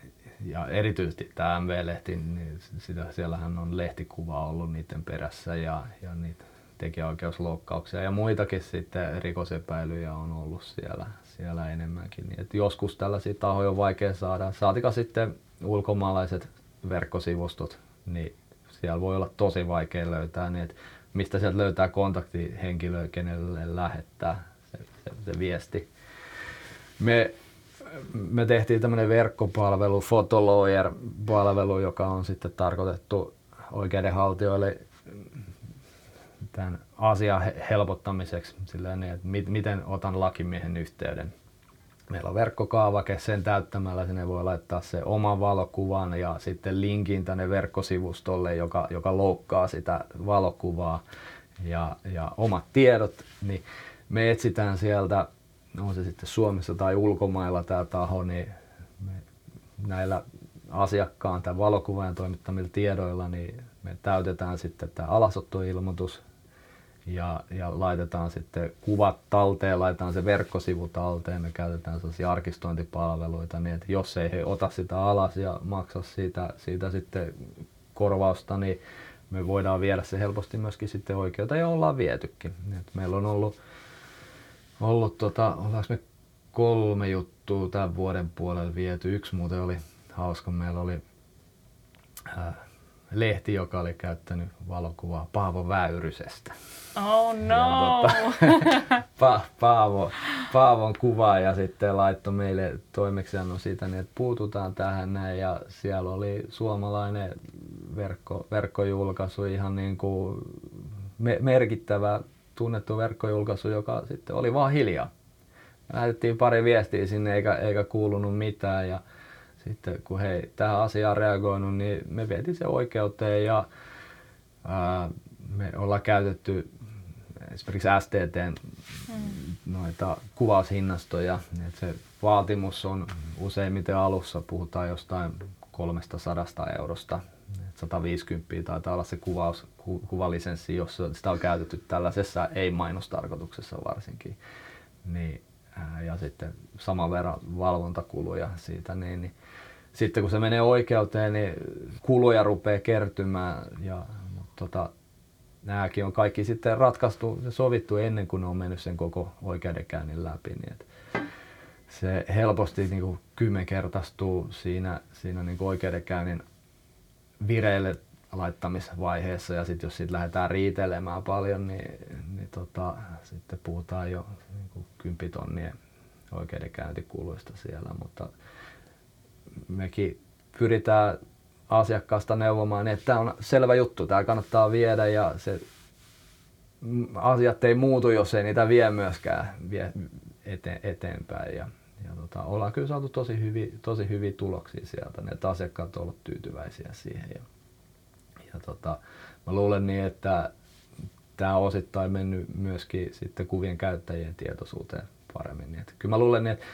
B: ja erityisesti tämä MV-lehti, niin sitä, siellähän on lehtikuva ollut niiden perässä ja, ja niitä tekijäoikeusloukkauksia ja muitakin sitten rikosepäilyjä on ollut siellä, siellä enemmänkin. Niin, että joskus tällaisia tahoja on vaikea saada. Saatika sitten ulkomaalaiset verkkosivustot, niin siellä voi olla tosi vaikea löytää, niin että mistä sieltä löytää kontaktihenkilöä, kenelle lähettää se, se, se viesti. Me, me tehtiin tämmöinen verkkopalvelu, Fotolawyer-palvelu, joka on sitten tarkoitettu oikeudenhaltijoille tämän asian helpottamiseksi, silleen, että miten otan lakimiehen yhteyden Meillä on verkkokaavake, sen täyttämällä sinne voi laittaa se oma valokuvan ja sitten linkin tänne verkkosivustolle, joka, joka loukkaa sitä valokuvaa. Ja, ja omat tiedot, niin me etsitään sieltä on se sitten Suomessa tai ulkomailla tämä taho, niin me näillä asiakkaan tai valokuvaajan toimittamilla tiedoilla, niin me täytetään sitten tämä alasottoilmoitus ja, ja laitetaan sitten kuvat talteen, laitetaan se verkkosivu talteen, me käytetään sellaisia arkistointipalveluita niin, että jos ei he ota sitä alas ja maksa siitä, siitä sitten korvausta, niin me voidaan viedä se helposti myöskin sitten oikeuteen ja ollaan vietykin. Et meillä on ollut, ollut tota, me kolme juttua tämän vuoden puolella viety. Yksi muuten oli hauska. Meillä oli ää, lehti, joka oli käyttänyt valokuvaa Paavo Väyrysestä.
A: Oh no! Ja,
B: tota, [laughs] pa, Paavo, Paavon kuva ja sitten laittoi meille toimeksiannon siitä, niin että puututaan tähän näin ja siellä oli suomalainen verkko, verkkojulkaisu, ihan niin kuin me, merkittävä tunnettu verkkojulkaisu, joka sitten oli vaan hiljaa. Lähetettiin pari viestiä sinne eikä, eikä kuulunut mitään ja sitten kun he tähän asiaan reagoinut, niin me vietiin se oikeuteen ja ää, me ollaan käytetty esimerkiksi STTn mm. noita kuvaushinnastoja. että se vaatimus on useimmiten alussa, puhutaan jostain 300 eurosta. 150 taitaa olla se kuvaus, ku, kuvalisenssi, jos sitä on käytetty tällaisessa ei-mainostarkoituksessa varsinkin. Niin, ja sitten saman verran valvontakuluja siitä, niin, niin sitten kun se menee oikeuteen, niin kuluja rupeaa kertymään. Ja, mutta tota, nämäkin on kaikki sitten ratkaistu sovittu ennen kuin ne on mennyt sen koko oikeudenkäynnin läpi. Niin että se helposti niin kuin kymmenkertaistuu siinä, siinä niin kuin oikeudenkäynnin vireille laittamisvaiheessa ja sitten jos siitä lähdetään riitelemään paljon, niin, niin tota, sitten puhutaan jo niin kuin kympitonnien oikeudenkäyntikuluista siellä, mutta mekin pyritään asiakkaasta neuvomaan, niin että tämä on selvä juttu, tämä kannattaa viedä ja se asiat ei muutu, jos ei niitä vie myöskään vie eteen, eteenpäin. Ja, ja tota, ollaan kyllä saatu tosi hyviä, tosi hyviä tuloksia sieltä, ne asiakkaat ovat olleet tyytyväisiä siihen. Ja, ja tota, mä luulen niin, että tämä on osittain mennyt myöskin sitten kuvien käyttäjien tietoisuuteen paremmin. Niin että, kyllä mä luulen niin, että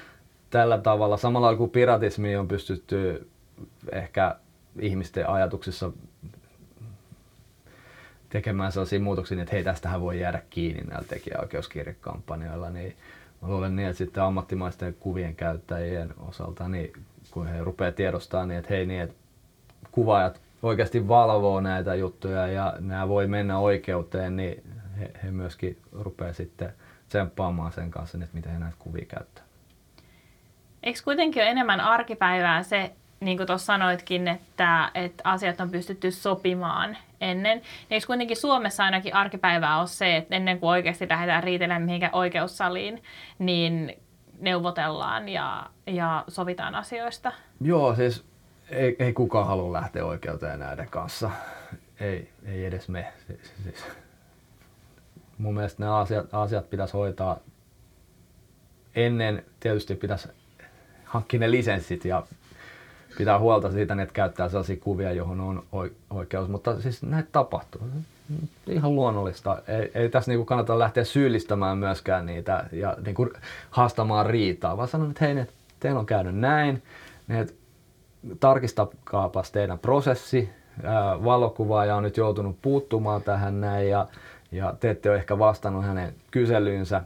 B: tällä tavalla, samalla kuin piratismi on pystytty ehkä ihmisten ajatuksissa tekemään sellaisia muutoksia, että hei tästähän voi jäädä kiinni näillä tekijäoikeuskirjekampanjoilla, niin mä luulen niin, että sitten ammattimaisten kuvien käyttäjien osalta, niin kun he rupeaa tiedostamaan, niin että hei niin, että kuvaajat oikeasti valvoo näitä juttuja ja nämä voi mennä oikeuteen, niin he, he myöskin rupeaa sitten tsemppaamaan sen kanssa, että miten he näitä kuvia käyttää.
A: Eikö kuitenkin ole enemmän arkipäivää se, niin kuin tuossa sanoitkin, että, että asiat on pystytty sopimaan ennen. Niin eikö kuitenkin Suomessa ainakin arkipäivää ole se, että ennen kuin oikeasti lähdetään riitelemään mihinkään oikeussaliin, niin neuvotellaan ja, ja sovitaan asioista?
B: Joo, siis ei, ei kukaan halua lähteä oikeuteen näiden kanssa. Ei, ei edes me. Siis, siis. Mun mielestä nämä asiat, asiat pitäisi hoitaa ennen, tietysti pitäisi hankkia ne lisenssit ja pitää huolta siitä, että käyttää sellaisia kuvia, johon on oikeus. Mutta siis näitä tapahtuu. Ihan luonnollista. Ei, ei tässä niinku kannata lähteä syyllistämään myöskään niitä ja niinku haastamaan riitaa, vaan sanon, että hei, ne, teillä on käynyt näin. Ne, tarkistakaapas teidän prosessi. Ää, valokuvaaja on nyt joutunut puuttumaan tähän näin ja, ja te ette ole ehkä vastannut hänen kyselyynsä.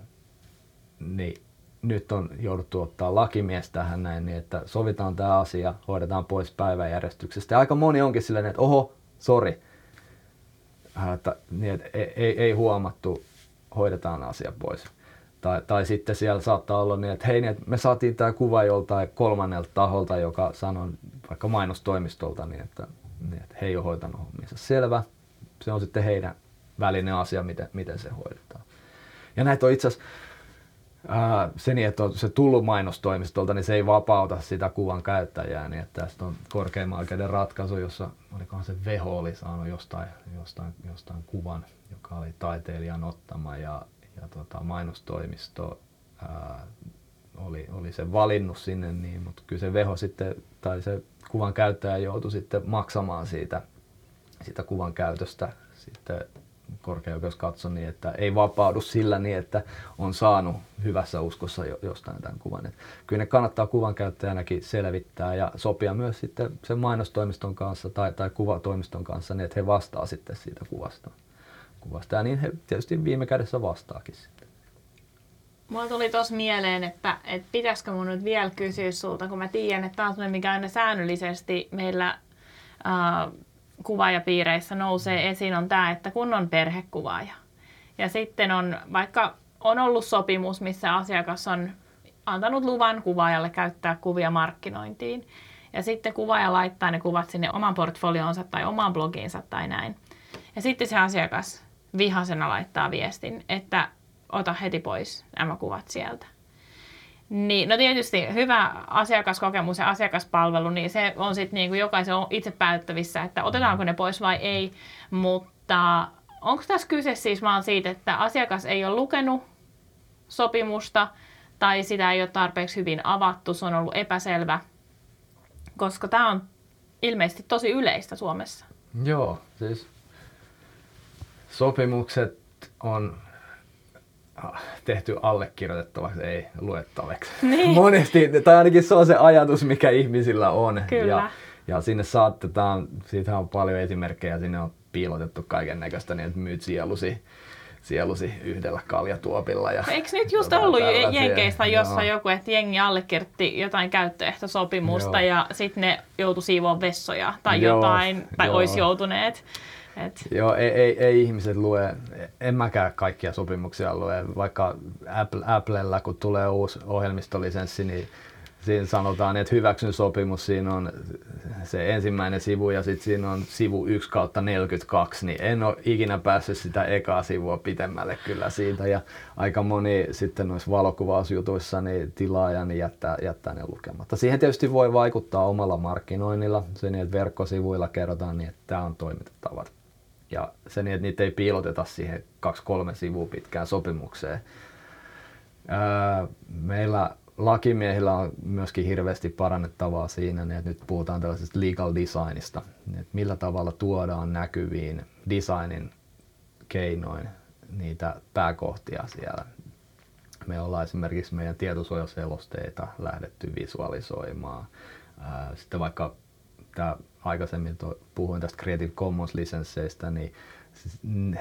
B: Niin nyt on jouduttu ottaa lakimies tähän näin, niin että sovitaan tämä asia, hoidetaan pois päiväjärjestyksestä. Ja aika moni onkin silleen, että oho, sori, äh, niin, että ei, ei, ei huomattu, hoidetaan asia pois. Tai, tai sitten siellä saattaa olla niin, että hei, niin, että me saatiin tämä kuva joltain kolmannelta taholta, joka sanoi vaikka mainostoimistolta, niin että, niin, että he ei ole hoitanut hommiinsa. Selvä, se on sitten heidän välinen asia, miten, miten se hoidetaan. Ja näitä on itse asiassa ää, se niin, että on se tullut mainostoimistolta, niin se ei vapauta sitä kuvan käyttäjää, niin että tästä on korkeimman oikeuden ratkaisu, jossa olikohan se Veho oli saanut jostain, jostain, jostain kuvan, joka oli taiteilijan ottama ja, ja tota, mainostoimisto ää, oli, oli se valinnut sinne, niin, mutta kyllä se Veho sitten, tai se kuvan käyttäjä joutui sitten maksamaan siitä, siitä kuvan käytöstä sitten korkeaoikeus katsoi niin, että ei vapaudu sillä niin, että on saanut hyvässä uskossa jostain tämän kuvan. Et kyllä ne kannattaa kuvan käyttäjänäkin selvittää ja sopia myös sitten sen mainostoimiston kanssa tai, tai kuvatoimiston kanssa niin, että he vastaa sitten siitä kuvasta. kuvasta. Ja niin he tietysti viime kädessä vastaakin sitten.
A: Mulla tuli tuossa mieleen, että, että pitäisikö mun nyt vielä kysyä sulta, kun mä tiedän, että tämä on mikä aina säännöllisesti meillä äh, kuvaajapiireissä nousee esiin, on tämä, että kun on perhekuvaaja. Ja sitten on, vaikka on ollut sopimus, missä asiakas on antanut luvan kuvaajalle käyttää kuvia markkinointiin. Ja sitten kuvaaja laittaa ne kuvat sinne oman portfolionsa tai omaan blogiinsa tai näin. Ja sitten se asiakas vihasena laittaa viestin, että ota heti pois nämä kuvat sieltä. Niin, no tietysti hyvä asiakaskokemus ja asiakaspalvelu, niin se on sitten niinku jokaisen itse päättävissä, että otetaanko ne pois vai ei. Mutta onko tässä kyse siis vaan siitä, että asiakas ei ole lukenut sopimusta tai sitä ei ole tarpeeksi hyvin avattu, se on ollut epäselvä, koska tämä on ilmeisesti tosi yleistä Suomessa.
B: Joo, siis sopimukset on tehty allekirjoitettavaksi, ei luettavaksi. [laughs] Niin. Monesti, tai ainakin se on se ajatus, mikä ihmisillä on.
A: Kyllä.
B: Ja, ja sinne saatetaan, siitä on paljon esimerkkejä, sinne on piilotettu kaiken näköistä, niin että myyt sielusi, sielusi yhdellä kaljatuopilla. Ja
A: Eikö nyt just ollut Jenkeistä jossa joku, että jengi allekirjoitti jotain käyttöehtosopimusta Joo. ja sitten ne joutui siivoon vessoja tai Joo. jotain, tai Joo. olisi joutuneet.
B: Et. Joo, ei, ei, ei ihmiset lue, en mäkään kaikkia sopimuksia lue, vaikka Apple, Applella kun tulee uusi ohjelmistolisenssi, niin siinä sanotaan, että hyväksyn sopimus, siinä on se ensimmäinen sivu ja sitten siinä on sivu 1 kautta 42, niin en ole ikinä päässyt sitä ekaa sivua pitemmälle kyllä siitä. Ja aika moni sitten noissa valokuvausjutuissa niin tilaaja niin jättää, jättää ne lukematta. Siihen tietysti voi vaikuttaa omalla markkinoinnilla, se niin, että verkkosivuilla kerrotaan niin, että tämä on toimitettavat ja se niin, että niitä ei piiloteta siihen kaksi-kolme sivua pitkään sopimukseen. Öö, meillä lakimiehillä on myöskin hirveästi parannettavaa siinä, niin että nyt puhutaan tällaisesta legal designista, niin että millä tavalla tuodaan näkyviin designin keinoin niitä pääkohtia siellä. Me ollaan esimerkiksi meidän tietosuojaselosteita lähdetty visualisoimaan. Sitten vaikka tämä aikaisemmin to, puhuin tästä Creative Commons-lisensseistä, niin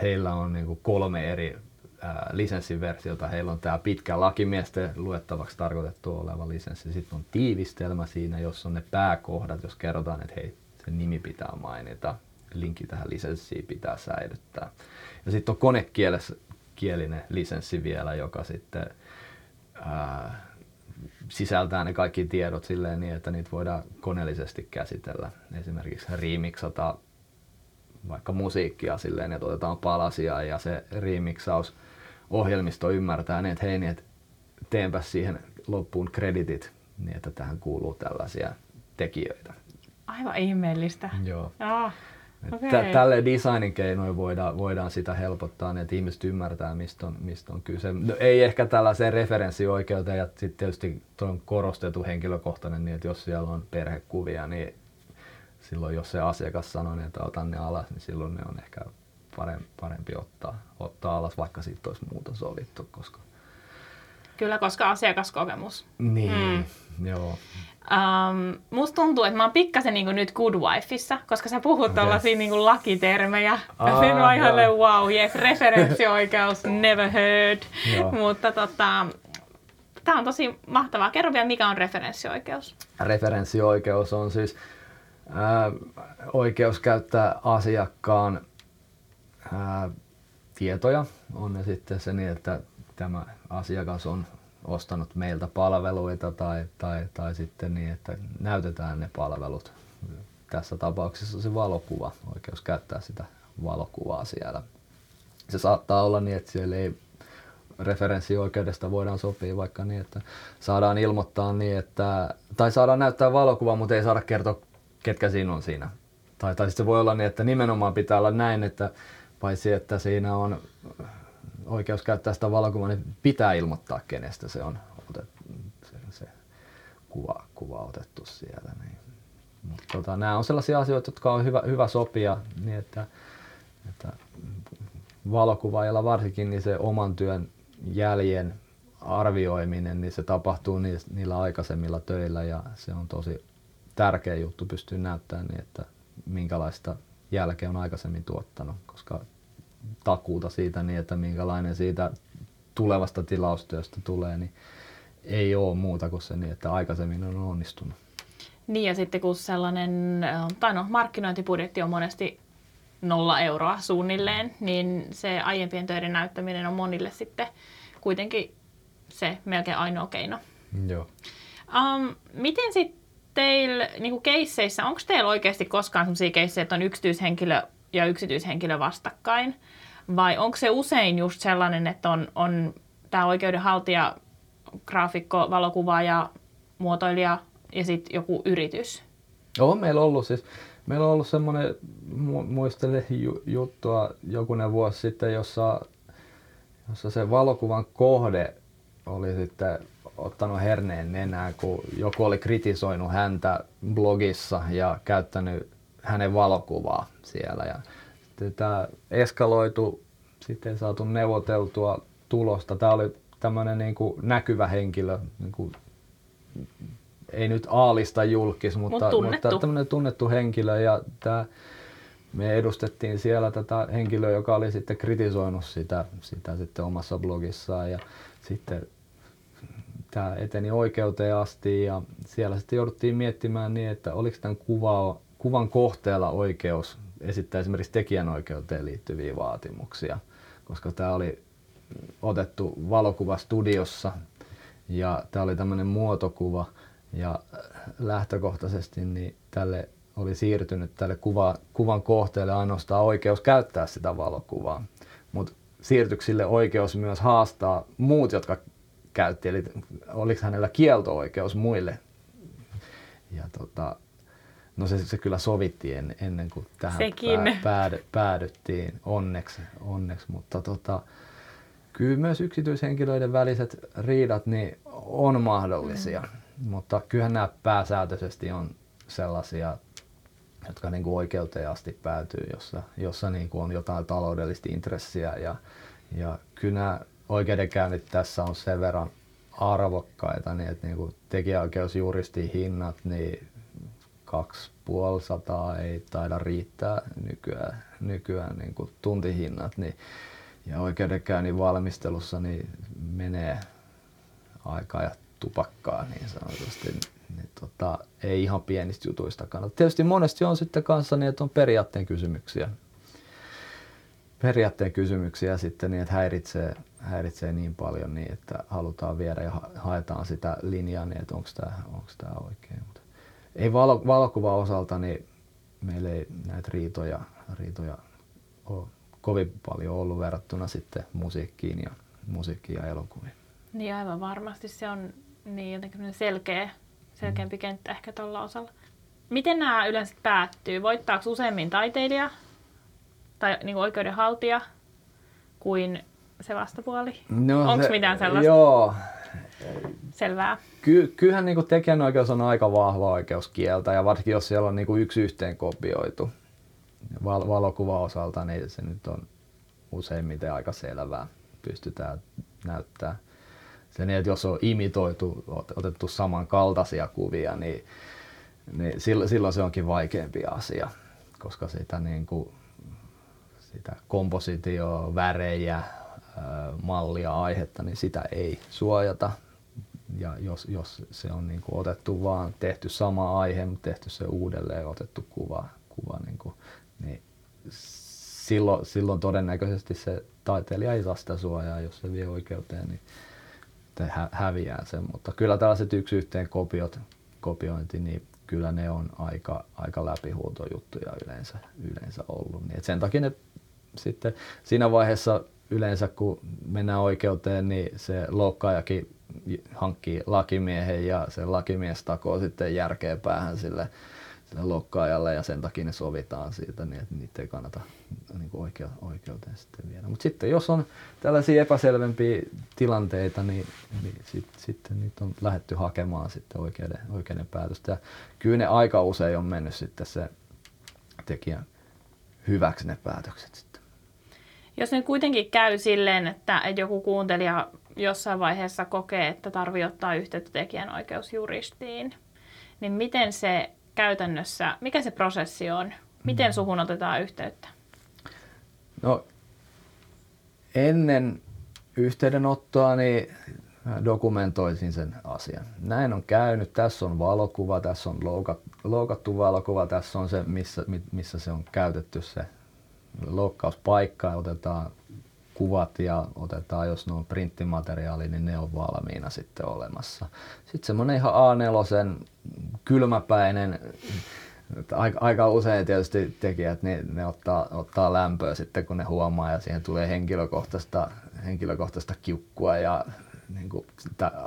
B: heillä on niin kuin kolme eri ää, lisenssiversiota. Heillä on tämä pitkä lakimiesten luettavaksi tarkoitettu oleva lisenssi. Sitten on tiivistelmä siinä, jos on ne pääkohdat, jos kerrotaan, että hei, se nimi pitää mainita, linkki tähän lisenssiin pitää säilyttää. Ja sitten on konekielinen lisenssi vielä, joka sitten ää, sisältää ne kaikki tiedot silleen niin, että niitä voidaan koneellisesti käsitellä. Esimerkiksi remixata vaikka musiikkia silleen, että otetaan palasia ja se remixaus ohjelmisto ymmärtää niin, että hei, niin, että teenpä siihen loppuun kreditit, niin että tähän kuuluu tällaisia tekijöitä.
A: Aivan ihmeellistä.
B: Joo. Ah. Okay. Tälle designin keinoin voidaan, voidaan sitä helpottaa, niin että ihmiset ymmärtää, mistä on, mistä on kyse. No, ei ehkä tällaiseen referenssioikeuteen, ja sitten tietysti on korostettu henkilökohtainen, niin että jos siellä on perhekuvia, niin silloin jos se asiakas sanoo, niin että otan ne alas, niin silloin ne on ehkä parempi, parempi ottaa, ottaa alas, vaikka siitä olisi muuta sovittu. Koska...
A: Kyllä, koska asiakaskokemus.
B: Niin, mm. joo.
A: Um, musta tuntuu, että mä oon pikkasen niin nyt good wifeissa, koska sä puhut okay. tällaisia niin lakitermejä. Ah, Siinä on ihan wow, yes, referenssioikeus, never heard. Mutta tota, tämä on tosi mahtavaa. Kerro vielä, mikä on referenssioikeus?
B: Referenssioikeus on siis ää, oikeus käyttää asiakkaan ää, tietoja. On ne sitten se niin, että tämä asiakas on ostanut meiltä palveluita tai, tai, tai sitten niin, että näytetään ne palvelut. Tässä tapauksessa se valokuva, oikeus käyttää sitä valokuvaa siellä. Se saattaa olla niin, että siellä ei referenssioikeudesta voidaan sopia vaikka niin, että saadaan ilmoittaa niin, että, tai saadaan näyttää valokuva, mutta ei saada kertoa, ketkä siinä on siinä. Tai, tai sitten se voi olla niin, että nimenomaan pitää olla näin, että paitsi että siinä on oikeus käyttää sitä valokuvaa, niin pitää ilmoittaa, kenestä se on otettu, se, se kuva, kuva otettu siellä. Niin. Mutta tota, nämä on sellaisia asioita, jotka on hyvä, hyvä sopia niin, että, että valokuvaajalla varsinkin niin se oman työn jäljen arvioiminen, niin se tapahtuu niillä aikaisemmilla töillä ja se on tosi tärkeä juttu pystyä näyttämään niin, että minkälaista jälkeä on aikaisemmin tuottanut, koska takuuta siitä niin, että minkälainen siitä tulevasta tilaustyöstä tulee, niin ei ole muuta kuin se niin, että aikaisemmin on onnistunut.
A: Niin ja sitten kun sellainen, tai no markkinointibudjetti on monesti nolla euroa suunnilleen, niin se aiempien töiden näyttäminen on monille sitten kuitenkin se melkein ainoa keino.
B: Joo.
A: Um, miten sitten teillä niin keisseissä, onko teillä oikeasti koskaan sellaisia keissejä, että on yksityishenkilö ja yksityishenkilö vastakkain? Vai onko se usein just sellainen, että on, on tämä oikeudenhaltija, graafikko, valokuvaaja, muotoilija ja sitten joku yritys?
B: On meillä ollut siis. Meillä on ollut semmoinen, muistelen juttua jokunen vuosi sitten, jossa, jossa se valokuvan kohde oli sitten ottanut herneen nenään, kun joku oli kritisoinut häntä blogissa ja käyttänyt hänen valokuvaa siellä. Ja sitten tämä eskaloitu, sitten ei saatu neuvoteltua tulosta. Tämä oli tämmöinen niin kuin näkyvä henkilö, niin kuin, ei nyt aalista julkis, mutta,
A: Mut mutta
B: tämmöinen tunnettu henkilö. Ja tämä, me edustettiin siellä tätä henkilöä, joka oli sitten kritisoinut sitä, sitä sitten omassa blogissaan. Ja sitten tämä eteni oikeuteen asti ja siellä sitten jouduttiin miettimään niin, että oliko tämän kuva, kuvan kohteella oikeus esittää esimerkiksi tekijänoikeuteen liittyviä vaatimuksia, koska tämä oli otettu valokuvastudiossa ja tämä oli tämmöinen muotokuva ja lähtökohtaisesti niin tälle oli siirtynyt tälle kuva, kuvan kohteelle ainoastaan oikeus käyttää sitä valokuvaa, mutta siirtyykö sille oikeus myös haastaa muut, jotka käytti, eli oliko hänellä kielto-oikeus muille. Ja tota, no se, se kyllä sovittiin en, ennen kuin tähän pää, päädy, päädyttiin, onneksi, onneksi. mutta tota, kyllä myös yksityishenkilöiden väliset riidat niin on mahdollisia, mm. mutta kyllähän nämä pääsääntöisesti on sellaisia, jotka niin kuin oikeuteen asti päätyy, jossa, jossa niin kuin on jotain taloudellista intressiä ja, ja kyllä nämä oikeudenkäynnit tässä on sen verran arvokkaita, niin että niin tekijäoikeusjuristin hinnat, niin 2500 ei taida riittää nykyään, nykyään niin kuin tuntihinnat, niin, ja oikeudenkäynnin valmistelussa niin menee aikaa ja tupakkaa niin sanotusti. Niin, niin tota, ei ihan pienistä jutuista kannata. Tietysti monesti on sitten kanssa niin, että on periaatteen kysymyksiä. Periaatteen kysymyksiä sitten niin, että häiritsee, häiritsee niin paljon niin, että halutaan viedä ja haetaan sitä linjaa, niin että onko tämä oikein. Mutta ei valo, valokuva osalta, niin meillä ei näitä riitoja, riitoja ole kovin paljon ollut verrattuna sitten musiikkiin ja, musiikkiin ja elokuviin.
A: Niin aivan varmasti se on niin jotenkin selkeä, selkeämpi kenttä ehkä tuolla osalla. Miten nämä yleensä päättyy? Voittaako useammin taiteilija tai niin oikeudenhaltija kuin se vastapuoli? No, Onko mitään sellaista?
B: Joo.
A: Selvää.
B: Ky- kyllähän niin kuin tekijänoikeus on aika vahva oikeus kieltä ja varsinkin jos siellä on niin kuin yksi yhteen kopioitu val- valokuva osalta, niin se nyt on useimmiten aika selvää. Pystytään näyttää se niin, että jos on imitoitu, otettu samankaltaisia kuvia, niin, niin silloin, silloin se onkin vaikeampi asia, koska sitä, niin kuin, sitä kompositioa, värejä, mallia, aihetta, niin sitä ei suojata. Ja jos, jos se on niin kuin otettu vaan, tehty sama aihe, mutta tehty se uudelleen, otettu kuva, kuva niin, kuin, niin silloin, silloin todennäköisesti se taiteilija ei saa sitä suojaa, jos se vie oikeuteen, niin hä- häviää sen. Mutta kyllä tällaiset yksi yhteen kopiot, kopiointi, niin kyllä ne on aika, aika läpihuutojuttuja yleensä, yleensä ollut. Niin sen takia ne sitten siinä vaiheessa yleensä kun mennään oikeuteen, niin se loukkaajakin hankkii lakimiehen ja se lakimies takoo sitten järkeä päähän sille, sille loukkaajalle ja sen takia ne sovitaan siitä, niin että niitä ei kannata niin kuin oikeu, oikeuteen sitten viedä. Mutta sitten jos on tällaisia epäselvempiä tilanteita, niin, niin sitten sit niitä on lähetty hakemaan sitten oikeuden, oikeuden päätöstä. Ja kyllä ne aika usein on mennyt sitten se tekijän hyväksi ne päätökset sitten.
A: Jos nyt kuitenkin käy silleen, että, joku kuuntelija jossain vaiheessa kokee, että tarvii ottaa yhteyttä tekijänoikeusjuristiin, niin miten se käytännössä, mikä se prosessi on? Miten mm. suhun otetaan yhteyttä?
B: No, ennen yhteydenottoa niin dokumentoisin sen asian. Näin on käynyt, tässä on valokuva, tässä on loukattu valokuva, tässä on se, missä, missä se on käytetty se loukkauspaikka, otetaan kuvat ja otetaan, jos ne on printtimateriaali, niin ne on valmiina sitten olemassa. Sitten semmoinen ihan A4 kylmäpäinen, aika, usein tietysti tekijät, niin ne ottaa, ottaa lämpöä sitten, kun ne huomaa ja siihen tulee henkilökohtaista, henkilökohtaista kiukkua ja niin kuin,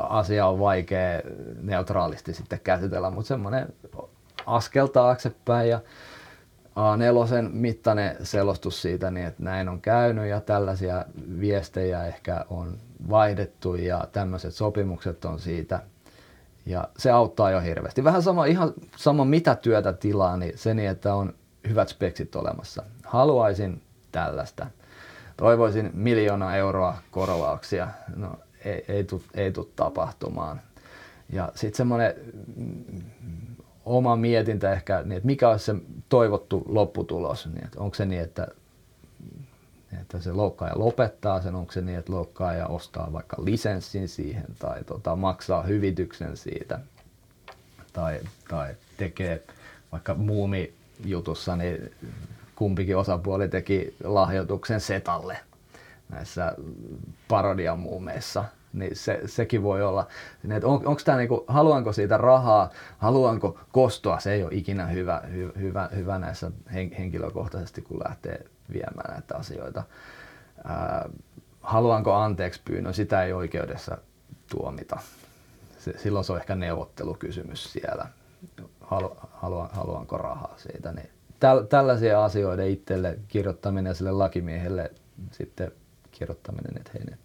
B: asia on vaikea neutraalisti sitten käsitellä, mutta semmoinen askel taaksepäin ja A4 mittainen selostus siitä, niin että näin on käynyt ja tällaisia viestejä ehkä on vaihdettu ja tämmöiset sopimukset on siitä. Ja se auttaa jo hirveästi. Vähän sama, ihan sama mitä työtä tilaa, niin se niin, että on hyvät speksit olemassa. Haluaisin tällaista. Toivoisin miljoona euroa korvauksia. No ei, ei tule ei tapahtumaan. Ja sitten semmoinen oma mietintä ehkä, niin että mikä olisi se toivottu lopputulos. Niin että onko se niin, että, että se loukkaaja lopettaa sen, onko se niin, että loukkaaja ostaa vaikka lisenssin siihen tai tota, maksaa hyvityksen siitä? Tai, tai tekee vaikka muumi jutussa, niin kumpikin osapuoli teki lahjoituksen setalle näissä parodiamuumeissa – niin se, sekin voi olla, niin että on, onko tämä niinku, haluanko siitä rahaa, haluanko kostoa, se ei ole ikinä hyvä, hy, hyvä, hyvä näissä hen, henkilökohtaisesti, kun lähtee viemään näitä asioita. Ää, haluanko anteeksi pyynnön, sitä ei oikeudessa tuomita. Se, silloin se on ehkä neuvottelukysymys siellä. Halu, haluan, haluanko rahaa siitä. Niin täl, tällaisia asioita itselle kirjoittaminen sille lakimiehelle sitten kirjoittaminen, että hei,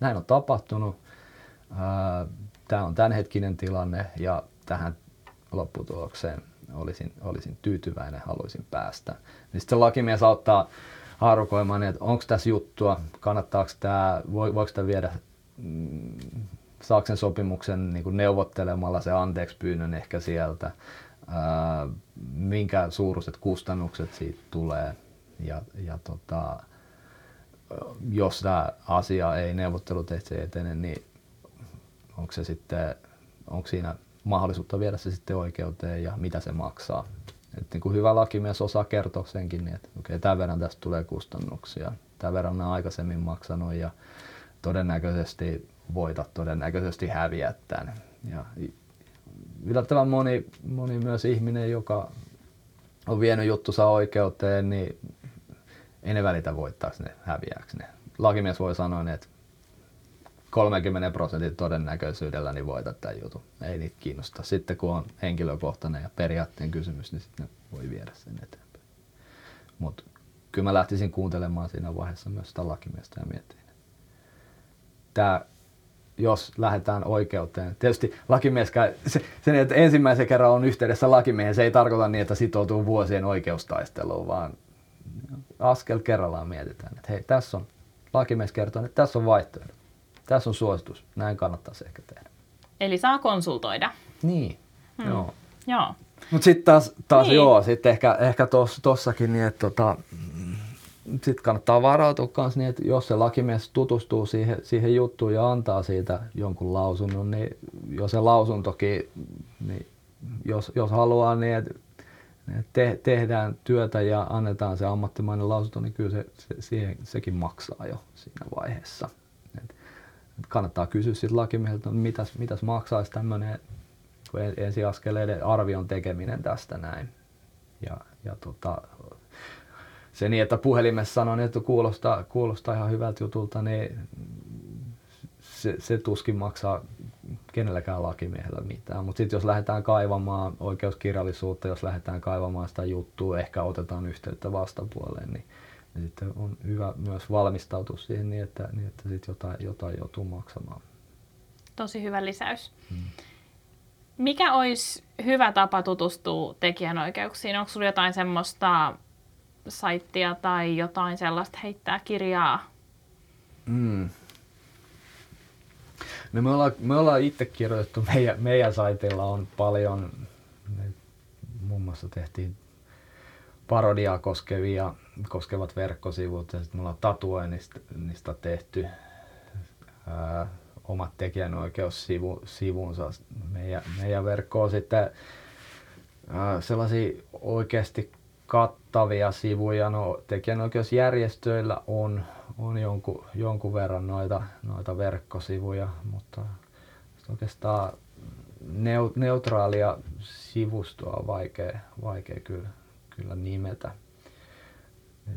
B: näin on tapahtunut. Tämä on tämänhetkinen tilanne ja tähän lopputulokseen olisin, olisin tyytyväinen, haluaisin päästä. Niin sitten lakimies auttaa haarukoimaan, että onko tässä juttua, kannattaako tämä, voiko tämä viedä mm, Saksen sopimuksen niin kuin neuvottelemalla se anteeksi pyynnön ehkä sieltä, ää, minkä suuruiset kustannukset siitä tulee ja, ja tota, jos tämä asia ei neuvotteluteitse etene, niin onko se sitten, onko siinä mahdollisuutta viedä se sitten oikeuteen ja mitä se maksaa. Et niin kuin hyvä lakimies osaa kertoa senkin, niin että okei, tämän verran tästä tulee kustannuksia, tämän verran on aikaisemmin maksanut ja todennäköisesti voitat, todennäköisesti häviät tämän. Ja yllättävän moni, moni myös ihminen, joka on vienyt juttusa oikeuteen, niin ei ne välitä voittaako ne, häviääkö ne. Lakimies voi sanoa, että 30 prosentin todennäköisyydellä niin voitat tämän jutun. Ei niitä kiinnosta. Sitten kun on henkilökohtainen ja periaatteen kysymys, niin sitten voi viedä sen eteenpäin. Mutta kyllä mä lähtisin kuuntelemaan siinä vaiheessa myös sitä lakimiestä ja miettiin. Tämä, jos lähdetään oikeuteen. Tietysti lakimies, se, sen, että ensimmäisen kerran on yhteydessä lakimiehen, se ei tarkoita niin, että sitoutuu vuosien oikeustaisteluun, vaan askel kerrallaan mietitään, että hei, tässä on, lakimies kertoo, että tässä on vaihtoehto. Tässä on suositus. Näin kannattaisi ehkä tehdä.
A: Eli saa konsultoida.
B: Niin, hmm. joo.
A: Joo.
B: Mutta sitten taas, taas niin. joo, sitten ehkä, ehkä tos, tossakin niin, että tota, sitten kannattaa varautua myös niin, että jos se lakimies tutustuu siihen, siihen juttuun ja antaa siitä jonkun lausunnon, niin jos se lausuntokin, niin jos, jos haluaa niin, että te, tehdään työtä ja annetaan se ammattimainen lausunto, niin kyllä se, se, siihen, sekin maksaa jo siinä vaiheessa. Et kannattaa kysyä sitten lakimieheltä, mitäs, mitäs maksaisi tämmöinen ensiaskeleiden arvion tekeminen tästä näin. Ja, ja tota, se niin, että puhelimessa sanon, että kuulostaa, kuulostaa ihan hyvältä jutulta, niin se, se tuskin maksaa kenelläkään lakimiehellä mitään. Mutta sitten jos lähdetään kaivamaan oikeuskirjallisuutta, jos lähdetään kaivamaan sitä juttua, ehkä otetaan yhteyttä vastapuoleen, niin, niin sitten on hyvä myös valmistautua siihen niin, että, niin, että sitten jotain, jotain joutuu maksamaan.
A: Tosi hyvä lisäys. Hmm. Mikä olisi hyvä tapa tutustua tekijänoikeuksiin? Onko sinulla jotain semmoista saittia tai jotain sellaista heittää kirjaa?
B: Mm. No me ollaan, me ollaan itse kirjoitettu, meidän, meidän saitilla on paljon, me muun muassa tehtiin parodiaa koskevia, koskevat verkkosivut ja sitten me ollaan tatuoinnista tehty ää, omat tekijänoikeussivunsa meidän, meidän verkkoon sitten ää, sellaisia oikeasti kattavia sivuja. No, tekijänoikeusjärjestöillä on, on jonkun, jonkun verran noita, noita verkkosivuja, mutta oikeastaan neutraalia sivustoa on vaikea, vaikea kyllä, kyllä nimetä.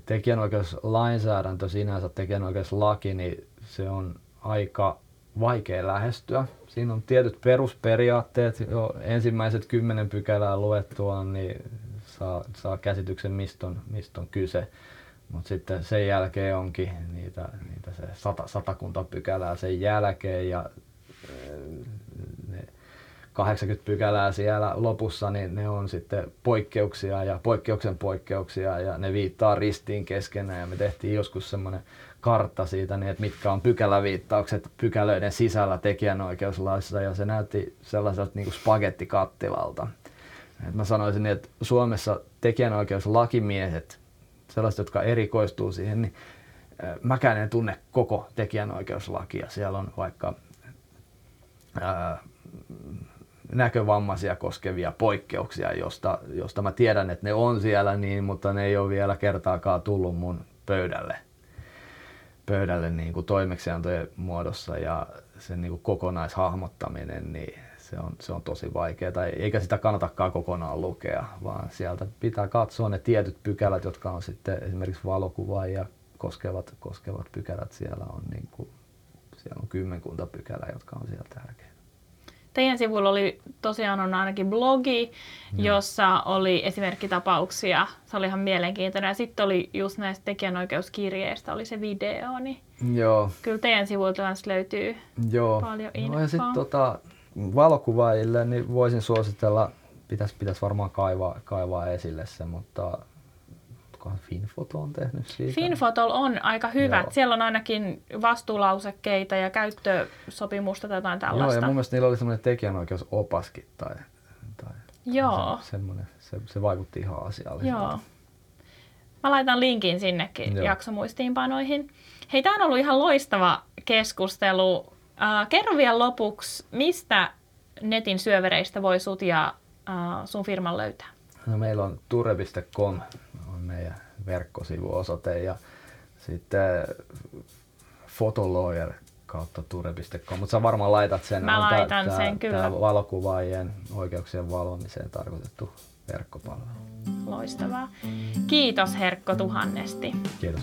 B: Tekijänoikeuslainsäädäntö sinänsä, tekijänoikeuslaki, niin se on aika vaikea lähestyä. Siinä on tietyt perusperiaatteet, jo ensimmäiset kymmenen pykälää luettua, niin saa, saa käsityksen, mistä on, mistä on kyse. Mutta sitten sen jälkeen onkin niitä, niitä se sata, satakunta pykälää sen jälkeen ja eh, ne 80 pykälää siellä lopussa, niin ne on sitten poikkeuksia ja poikkeuksen poikkeuksia ja ne viittaa ristiin keskenään ja me tehtiin joskus semmoinen kartta siitä, niin että mitkä on pykäläviittaukset pykälöiden sisällä tekijänoikeuslaissa ja se näytti sellaiselta niin kuin spagettikattilalta. Et mä sanoisin, että Suomessa tekijänoikeuslakimiehet, sellaiset, jotka erikoistuu siihen, niin mäkään en tunne koko tekijänoikeuslakia. Siellä on vaikka ää, näkövammaisia koskevia poikkeuksia, josta, josta mä tiedän, että ne on siellä, niin, mutta ne ei ole vielä kertaakaan tullut mun pöydälle, pöydälle niin kuin toimeksiantojen muodossa ja sen niin kuin kokonaishahmottaminen, niin se on, se on tosi vaikeaa, eikä sitä kannatakaan kokonaan lukea, vaan sieltä pitää katsoa ne tietyt pykälät, jotka on sitten esimerkiksi valokuvaa ja koskevat, koskevat pykälät siellä on, niin kuin, siellä on kymmenkunta pykälää, jotka on siellä tärkeitä.
A: Teidän sivuilla oli tosiaan on ainakin blogi, jossa oli esimerkkitapauksia. Se oli ihan mielenkiintoinen. Ja sitten oli just näistä tekijänoikeuskirjeistä oli se video. Niin
B: Joo.
A: Kyllä teidän sivuilta löytyy Joo. paljon infoa. No ja
B: sitten tota, valokuvaajille niin voisin suositella, pitäisi pitäis varmaan kaivaa, kaivaa esille se, mutta Finfoto on tehnyt siitä.
A: Finfotol on aika hyvät. Joo. Siellä on ainakin vastuulausekkeita ja käyttösopimusta tai jotain tällaista.
B: Joo, ja mun mielestä niillä oli semmoinen tekijänoikeusopaskin tai, tai
A: Joo.
B: Se, semmoinen, se, se vaikutti ihan asialliselta.
A: Joo. Mä laitan linkin sinnekin Joo. jaksomuistiinpanoihin. Hei, tämä on ollut ihan loistava keskustelu. Uh, kerro vielä lopuksi, mistä netin syövereistä voi sut ja uh, sun firman löytää?
B: No, meillä on ture.com on meidän verkkosivuosoite ja sitten fotolawyer kautta ture.com, mutta sä varmaan laitat sen.
A: Mä laitan tää, sen, kyllä.
B: Tämä valokuvaajien oikeuksien valvomiseen tarkoitettu verkkopalvelu.
A: Loistavaa. Kiitos Herkko tuhannesti.
B: Kiitos.